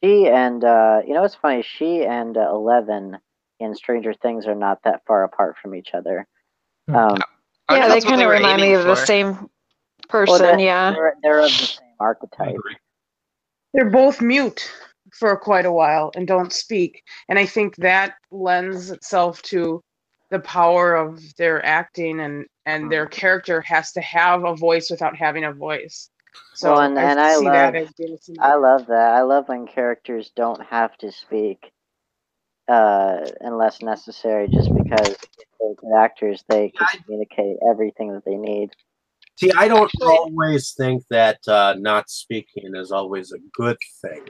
Speaker 14: She and uh, you know what's funny? She and uh, Eleven in Stranger Things are not that far apart from each other. Um,
Speaker 10: I
Speaker 9: yeah, they kind of remind me
Speaker 10: aiming
Speaker 9: of the
Speaker 10: for.
Speaker 9: same
Speaker 14: well,
Speaker 9: person.
Speaker 14: they're,
Speaker 9: yeah.
Speaker 14: they're, they're of the same (sighs) archetype.
Speaker 13: They're both mute for quite a while and don't speak. And I think that lends itself to the power of their acting and and their character has to have a voice without having a voice. So
Speaker 14: well, and,
Speaker 13: I
Speaker 14: and I love,
Speaker 13: that as being a symbol.
Speaker 14: I love that. I love when characters don't have to speak uh, unless necessary, just because if they're good actors, they can communicate everything that they need.
Speaker 11: See, I don't always think that uh, not speaking is always a good thing.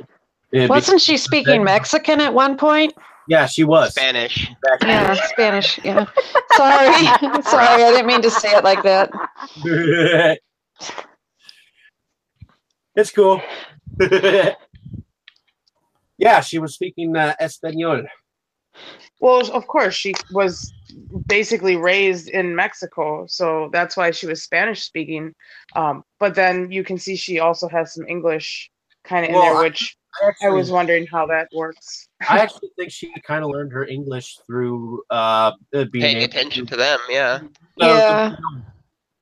Speaker 11: It-
Speaker 9: Wasn't she speaking Mexican at one point?
Speaker 11: Yeah, she was.
Speaker 10: Spanish.
Speaker 9: Yeah, Spanish. Yeah. Sorry. (laughs) Sorry, I didn't mean to say it like that. (laughs)
Speaker 11: it's cool. (laughs) yeah, she was speaking uh, Espanol.
Speaker 13: Well, of course, she was basically raised in Mexico, so that's why she was Spanish speaking. Um, but then you can see she also has some English kind of in
Speaker 11: Well,
Speaker 13: there,
Speaker 11: I-
Speaker 13: which
Speaker 11: I
Speaker 13: I, was wondering how that works.
Speaker 11: I (laughs) actually think she kind of learned her English through uh, uh, being
Speaker 10: Paying attention to them, yeah.
Speaker 11: Uh,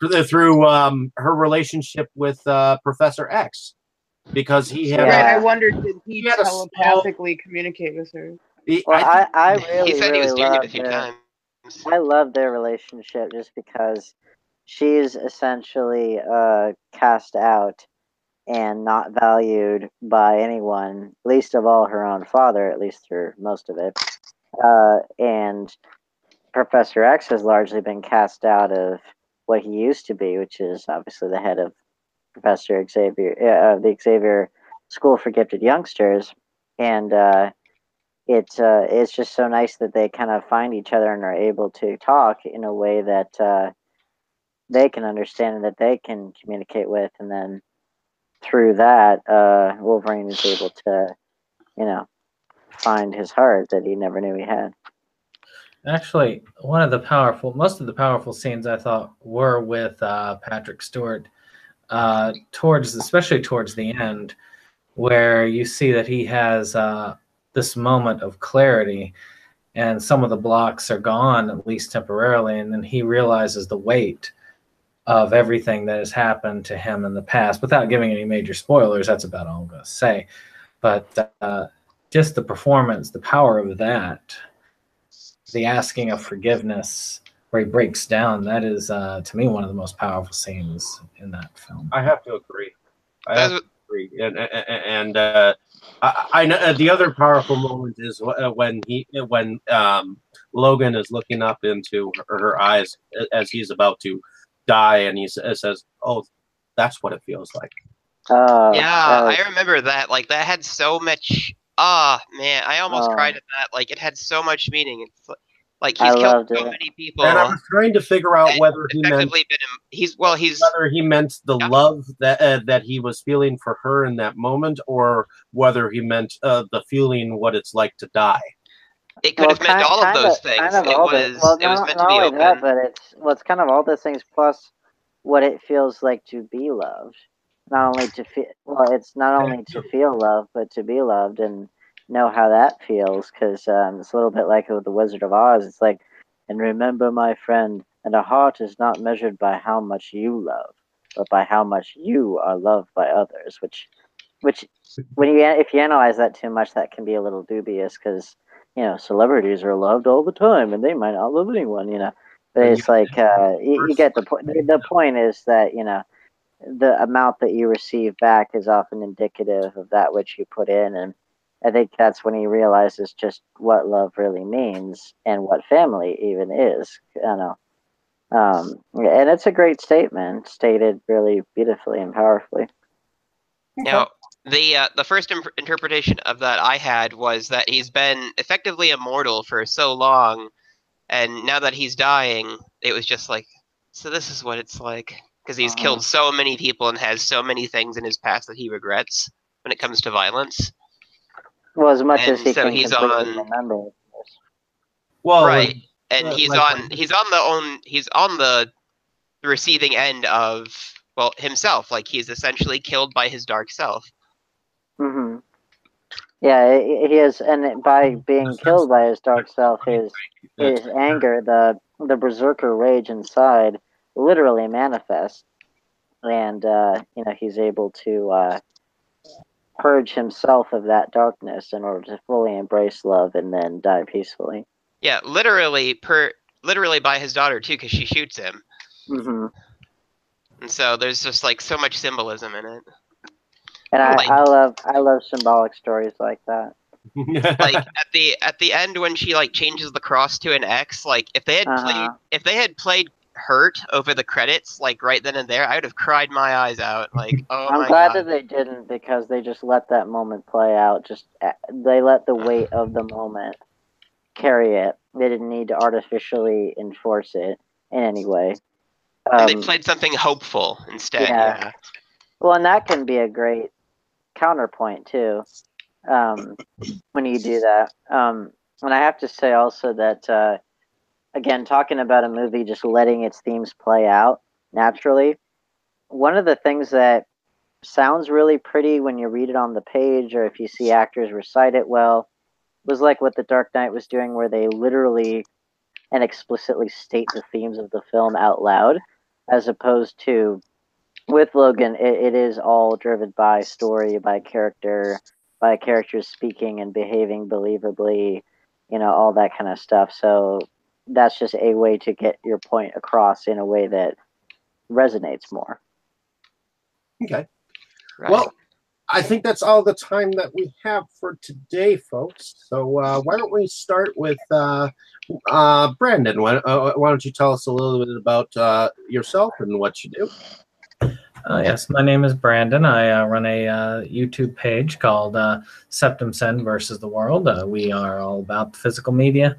Speaker 11: through, through um, her relationship with uh, Professor X, because he had.
Speaker 13: right, I
Speaker 11: a-
Speaker 13: wondered did he,
Speaker 11: had a small-
Speaker 13: telepathically communicate with her?
Speaker 11: he-
Speaker 14: Well, I, I
Speaker 10: He
Speaker 14: really,
Speaker 10: said he was
Speaker 14: really
Speaker 10: doing it a few
Speaker 14: their,
Speaker 10: times.
Speaker 14: I love their relationship just because she's essentially uh, cast out and not valued by anyone, least of all her own father, at least through most of it. Uh, and Professor X has largely been cast out of what he used to be, which is obviously the head of Professor Xavier, uh, of the Xavier School for Gifted Youngsters. And uh, it uh, it's just so nice that they kind of find each other and are able to talk in a way that uh, they can understand and that they can communicate with, and then through that, uh, Wolverine is able to, you know, find his heart that he never knew he had.
Speaker 12: Actually, one of the powerful, most of the powerful scenes I thought were with uh, Patrick Stewart, uh, towards especially towards the end, where you see that he has uh, this moment of clarity, and some of the blocks are gone at least temporarily, and then he realizes the weight of everything that has happened to him in the past. Without giving any major spoilers, that's about all I'm going to say. But uh, just the performance, the power of that the asking of forgiveness where he breaks down that is uh, to me one of the most powerful scenes in that film
Speaker 11: I have to agree. I have to agree, and and, and uh, I, I know uh, the other powerful moment is uh, when he when um, Logan is looking up into her, her eyes as he's about to die, and he says, "Oh, that's what it feels like."
Speaker 14: Uh,
Speaker 10: yeah,
Speaker 14: uh,
Speaker 10: I remember that. Like that had so much. Ah, man, I almost
Speaker 14: Oh.
Speaker 10: cried at that. Like it had so much meaning. It's li- like
Speaker 14: I
Speaker 10: he's killed so
Speaker 14: it.
Speaker 10: many people.
Speaker 11: And I was trying to figure out whether he meant
Speaker 10: effectively been. He's well. He's
Speaker 11: whether he meant the love that uh, that he was feeling for her in that moment, or whether he meant uh, the feeling what it's like to die.
Speaker 10: It could have meant
Speaker 14: kind-
Speaker 10: all of
Speaker 14: kind
Speaker 10: those things.
Speaker 14: Kind of
Speaker 10: it
Speaker 14: all
Speaker 10: was.
Speaker 14: well,
Speaker 10: it was
Speaker 14: not,
Speaker 10: meant
Speaker 14: not
Speaker 10: to be open.
Speaker 14: that, but it's well, it's kind of all those things plus what it feels like to be loved. Not only to feel well, it's not only to feel love, but to be loved, and know how that feels because um, it's a little bit like with the Wizard of Oz. It's like, and remember, my friend, and a heart is not measured by how much you love, but by how much you are loved by others. Which, which, when you if you analyze that too much, that can be a little dubious because you know celebrities are loved all the time and they might not love anyone. You know, but it's like uh, you, you get the point. The point is that you know the amount that you receive back is often indicative of that which you put in and i think that's when he realizes just what love really means and what family even is you know um, and it's a great statement stated really beautifully and powerfully
Speaker 10: Now, the uh, the first imp- interpretation of that I had was that he's been effectively immortal for so long, and now that he's dying, it was just like, so this is what it's like because he's
Speaker 14: Uh-huh.
Speaker 10: killed so many people and has so many things in his past that he regrets when it comes to violence.
Speaker 14: well as much as he
Speaker 10: so
Speaker 14: can
Speaker 10: he's on-
Speaker 14: remember
Speaker 11: Well,
Speaker 10: right, and
Speaker 11: uh,
Speaker 10: he's
Speaker 11: like
Speaker 10: on he's on the own he's on the receiving end of well himself. Like he's essentially killed by his dark self.
Speaker 14: Hmm yeah he he is and by being killed by his dark self his his anger the the berserker rage inside literally manifests. And uh, you know he's able to uh, purge himself of that darkness in order to fully embrace love and then die peacefully.
Speaker 10: Yeah, literally per literally by his daughter too, because she shoots him.
Speaker 14: hmm
Speaker 10: And so there's just like so much symbolism in it.
Speaker 14: And I,
Speaker 10: Like-
Speaker 14: I love i love symbolic stories like that (laughs)
Speaker 10: Like at the at the end when she like changes the cross to an X, like if they had played
Speaker 14: Uh-huh.
Speaker 10: if they had played Hurt over the credits, like right then and there, I would have cried my eyes out. Like, (laughs) oh
Speaker 14: i'm
Speaker 10: my
Speaker 14: glad
Speaker 10: god.
Speaker 14: that they didn't because they just let that moment play out just uh, they let the weight of the moment carry it they didn't need to artificially enforce it in any way
Speaker 10: and they
Speaker 14: Um,
Speaker 10: played something hopeful instead.
Speaker 14: yeah.
Speaker 10: Yeah.
Speaker 14: Well, and that can be a great counterpoint too, um, when you do that. Um, and I have to say also that, uh, again, talking about a movie just letting its themes play out naturally, one of the things that sounds really pretty when you read it on the page or if you see actors recite it well was like what The Dark Knight was doing, where they literally and explicitly state the themes of the film out loud, as opposed to with Logan, it, it is all driven by story, by character, by characters speaking and behaving believably, you know, all that kind of stuff. So that's just a way to get your point across in a way that resonates more.
Speaker 11: Okay.
Speaker 10: Right.
Speaker 11: Well, I think that's all the time that we have for today, folks. So uh, why don't we start with uh, uh, Brandon? Why, uh, why don't you tell us a little bit about uh, yourself and what you do?
Speaker 12: Uh, yes, my name is Brandon. I uh, run a uh, YouTube page called uh, Septum Send versus the World. Uh, we are all about physical media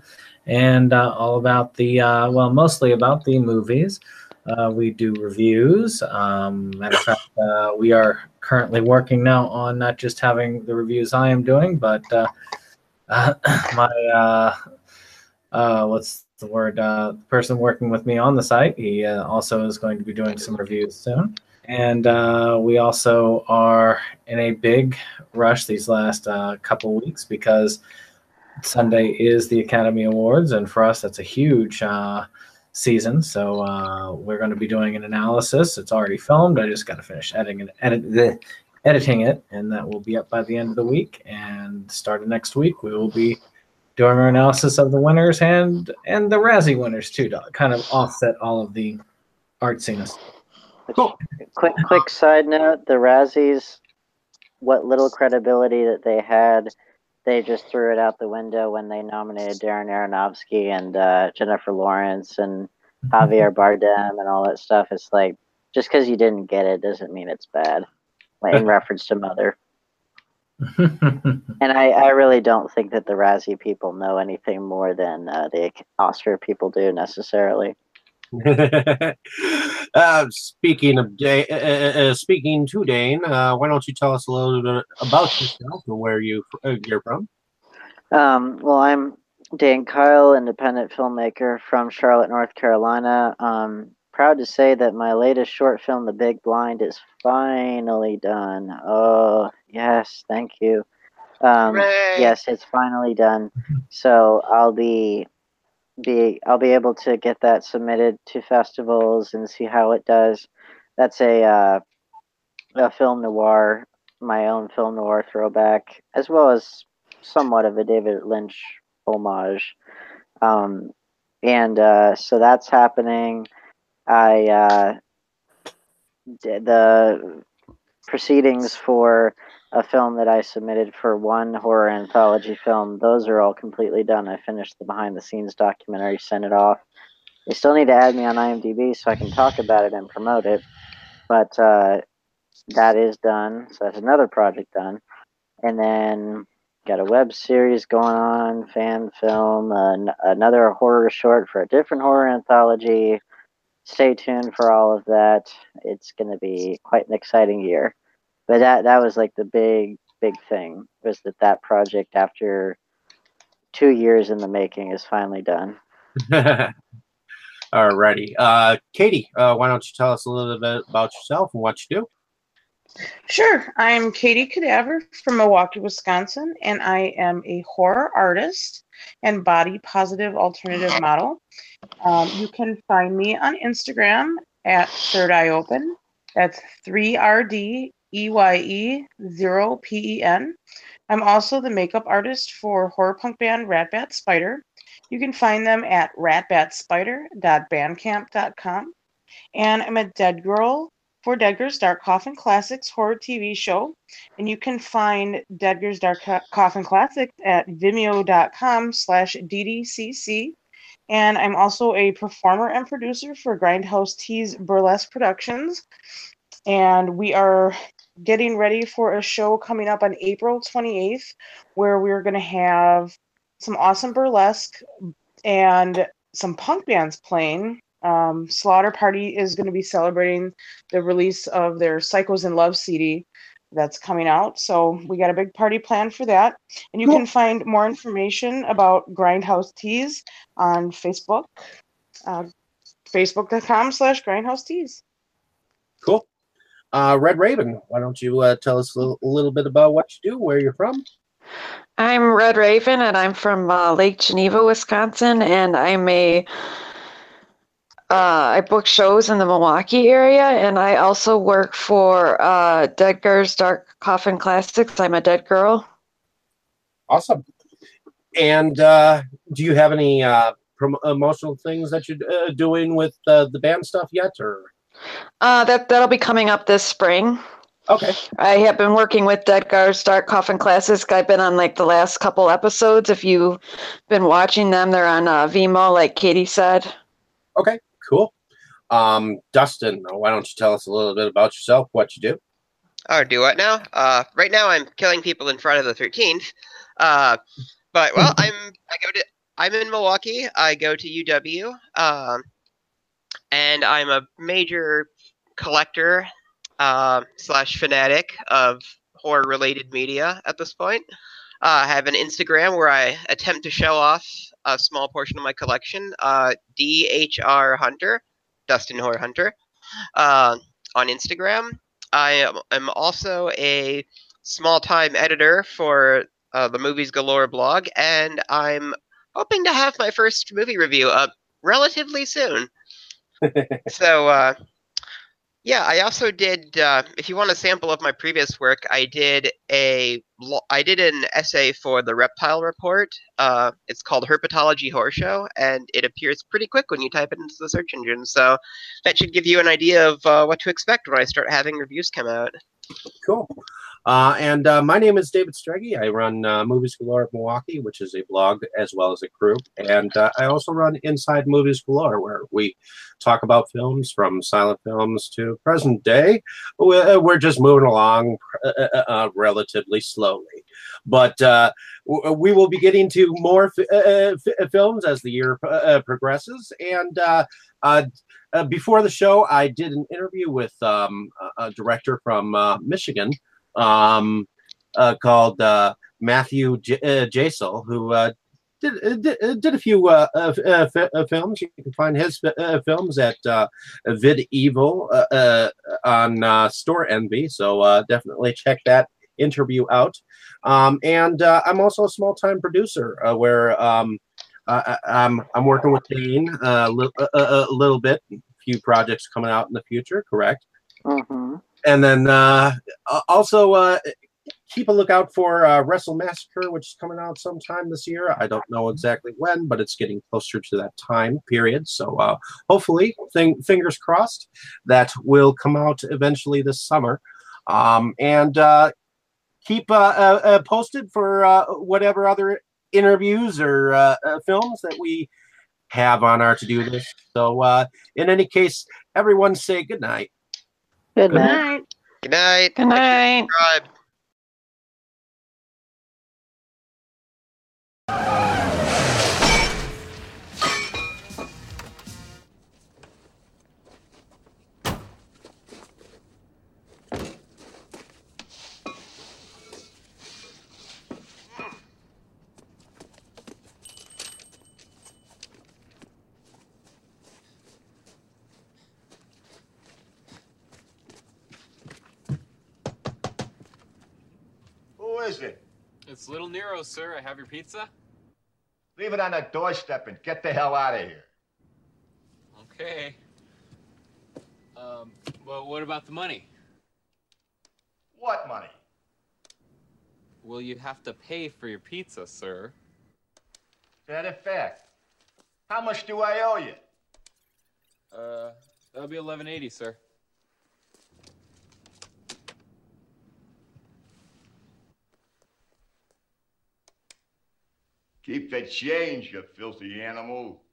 Speaker 12: and uh, all about the, well, mostly about the movies. We do reviews. Um, matter of fact, we are currently working now on not just having the reviews I am doing, but (coughs) my, what's the word, the person working with me on the site, he also is going to be doing some reviews soon. And uh, we also are in a big rush these last uh, couple weeks because Sunday is the Academy Awards, and for us, that's a huge uh, season. So uh, we're going to be doing an analysis. It's already filmed. I just got to finish editing it, edit, editing it, and that will be up by the end of the week. And starting next week, we will be doing our analysis of the winners and and the Razzie winners too, to kind of offset all of the artsiness.
Speaker 11: Cool.
Speaker 14: Quick, quick side note: the Razzies, what little credibility that they had, they just threw it out the window when they nominated Darren Aronofsky and uh, Jennifer Lawrence and Javier Bardem and all that stuff. It's like just because you didn't get it doesn't mean it's bad. Like, in (laughs) reference to Mother, and I, I really don't think that the Razzie people know anything more than uh, the Oscar people do necessarily. (laughs)
Speaker 11: uh, speaking of Dane, uh, uh, uh, speaking to Dane, uh, why don't you tell us a little bit about yourself and where you uh, you're from?
Speaker 14: Um, well, I'm Dan Kyle, independent filmmaker from Charlotte, North Carolina. Um, proud to say that my latest short film, The Big Blind, is finally done. Oh, yes, thank you. Um, yes, it's finally done. So I'll be be I'll be able to get that submitted to festivals and see how it does. That's a uh, a film noir, my own film noir throwback, as well as somewhat of a David Lynch homage. Um, and uh, so that's happening. I uh, the proceedings for a film that I submitted for one horror anthology film. Those are all completely done. I finished the behind the scenes documentary, sent it off. They still need to add me on IMDb so I can talk about it and promote it. But uh, that is done. So that's another project done. And then got a web series going on, fan film, an another horror short for a different horror anthology. Stay tuned for all of that. It's going to be quite an exciting year. But that that was like the big big thing was that that project after two years in the making is finally done. (laughs)
Speaker 11: Alrighty. Uh, Katie, uh, why don't you tell us a little bit about yourself and what you do?
Speaker 13: Sure. I'm Katie Cadaver from Milwaukee, Wisconsin, and I am a horror artist and body positive alternative model. Um, you can find me on Instagram at Third Eye Open. That's 3RD EYE 0PEN. I'm also the makeup artist for horror punk band Ratbat Spider. You can find them at ratbatspider.bandcamp.com. And I'm a dead girl for Dead Girls Dark Coffin Classics horror TV show. And you can find Dead Girls Dark Coffin Classics at vimeo.com slash ddcc. And I'm also a performer and producer for Grindhouse Tees Burlesque Productions. And we are getting ready for a show coming up on April 28th where we're going to have some awesome burlesque and some punk bands playing. Um, Slaughter Party is going to be celebrating the release of their Psychos in Love CD that's coming out. So we got a big party planned for that. And you can find more information about Grindhouse Tees on Facebook, uh, facebook.com slash Grindhouse Tees.
Speaker 11: Cool. Uh, Red Raven, why don't you uh, tell us a little, a little bit about what you do, where you're from?
Speaker 9: I'm Red Raven, and I'm from uh, Lake Geneva, Wisconsin, and I'm a uh, I book shows in the Milwaukee area, and I also work for uh, Dead Girls Dark Coffin Classics. I'm a dead girl.
Speaker 11: Awesome. And uh, do you have any uh, prom- emotional things that you're uh, doing with uh, the band stuff yet, or?
Speaker 9: Uh, that that'll be coming up this spring.
Speaker 11: Okay.
Speaker 9: I have been working with Dead Girls Dark Coffin Classics. I've been on like the last couple episodes. If you've been watching them, they're on uh, Vimeo, like Katie said.
Speaker 11: Okay, cool. Um, Dustin, why don't you tell us a little bit about yourself, what you do?
Speaker 10: Or do what now? Uh, right now I'm killing people in front of the 13th. Uh, but well, (laughs) I'm I go to I'm in Milwaukee. I go to UW, um, and I'm a major collector uh, slash fanatic of horror related media at this point. Uh, I have an Instagram where I attempt to show off a small portion of my collection. Uh, DHR Hunter, Dustin Horror Hunter, uh, on Instagram. I am, also a small time editor for uh, the Movies Galore blog, and I'm hoping to have my first movie review up relatively soon. So, uh, yeah, I also did. Uh, if you want a sample of my previous work, I did a I did an essay for the Reptile Report. Uh, it's called Herpetology Horror Show, and it appears pretty quick when you type it into the search engine. So that should give you an idea of uh, what to expect when I start having reviews come out.
Speaker 11: Cool. Uh, and uh, my name is David Streggy. I run uh, Movies Galore of Milwaukee, which is a blog as well as a group. And uh, I also run Inside Movies Galore, where we talk about films from silent films to present day. We're, we're just moving along uh, uh, relatively slowly. But uh, we will be getting to more uh, films as the year uh, progresses. And uh, uh, uh, before the show, I did an interview with um, a, director from uh, Michigan um, uh, called uh, Matthew J- uh, Jasel, who uh, did, uh, did uh, did a few f- films. You can find his uh, films at Vid Evil on Storenvy. So definitely check that interview out. Um, and I'm also a small time producer where um, uh, I'm, I'm working with Dane uh, li- a, a, a little bit, a few projects coming out in the future, correct?
Speaker 14: Mm-hmm.
Speaker 11: And then uh, also uh, keep a lookout for uh, Wrestle Massacre, which is coming out sometime this year. I don't know exactly when, but it's getting closer to that time period. So uh, hopefully, thing, fingers crossed, that will come out eventually this summer. Um, and uh, keep uh, uh, uh, posted for whatever other interviews or films that we have on our to-do list. So in any case, everyone say good night.
Speaker 14: Good
Speaker 11: Good
Speaker 14: night.
Speaker 10: Good night.
Speaker 9: Good night.
Speaker 10: Subscribe.
Speaker 16: Little Nero, sir. I have your pizza.
Speaker 15: Leave it on the doorstep and get the hell out of here.
Speaker 16: Okay. Um, well, what about the money?
Speaker 15: What money?
Speaker 16: Well, you have to pay for your pizza, sir.
Speaker 15: That a fact. How much do I owe you?
Speaker 16: Uh, that'll be eleven eighty, sir.
Speaker 15: Keep the change, you filthy animal.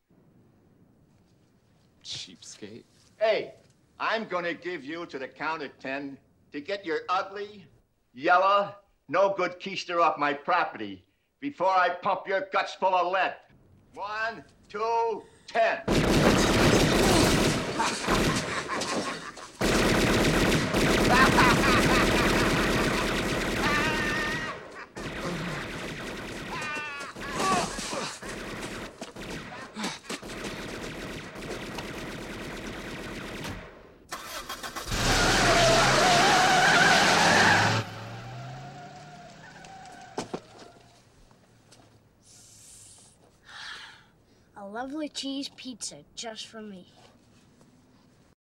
Speaker 16: Cheapskate.
Speaker 15: Hey, I'm gonna give you to the count of ten to get your ugly, yellow, no good keister off my property before I pump your guts full of lead. One, two, ten.
Speaker 17: A lovely cheese pizza just for me.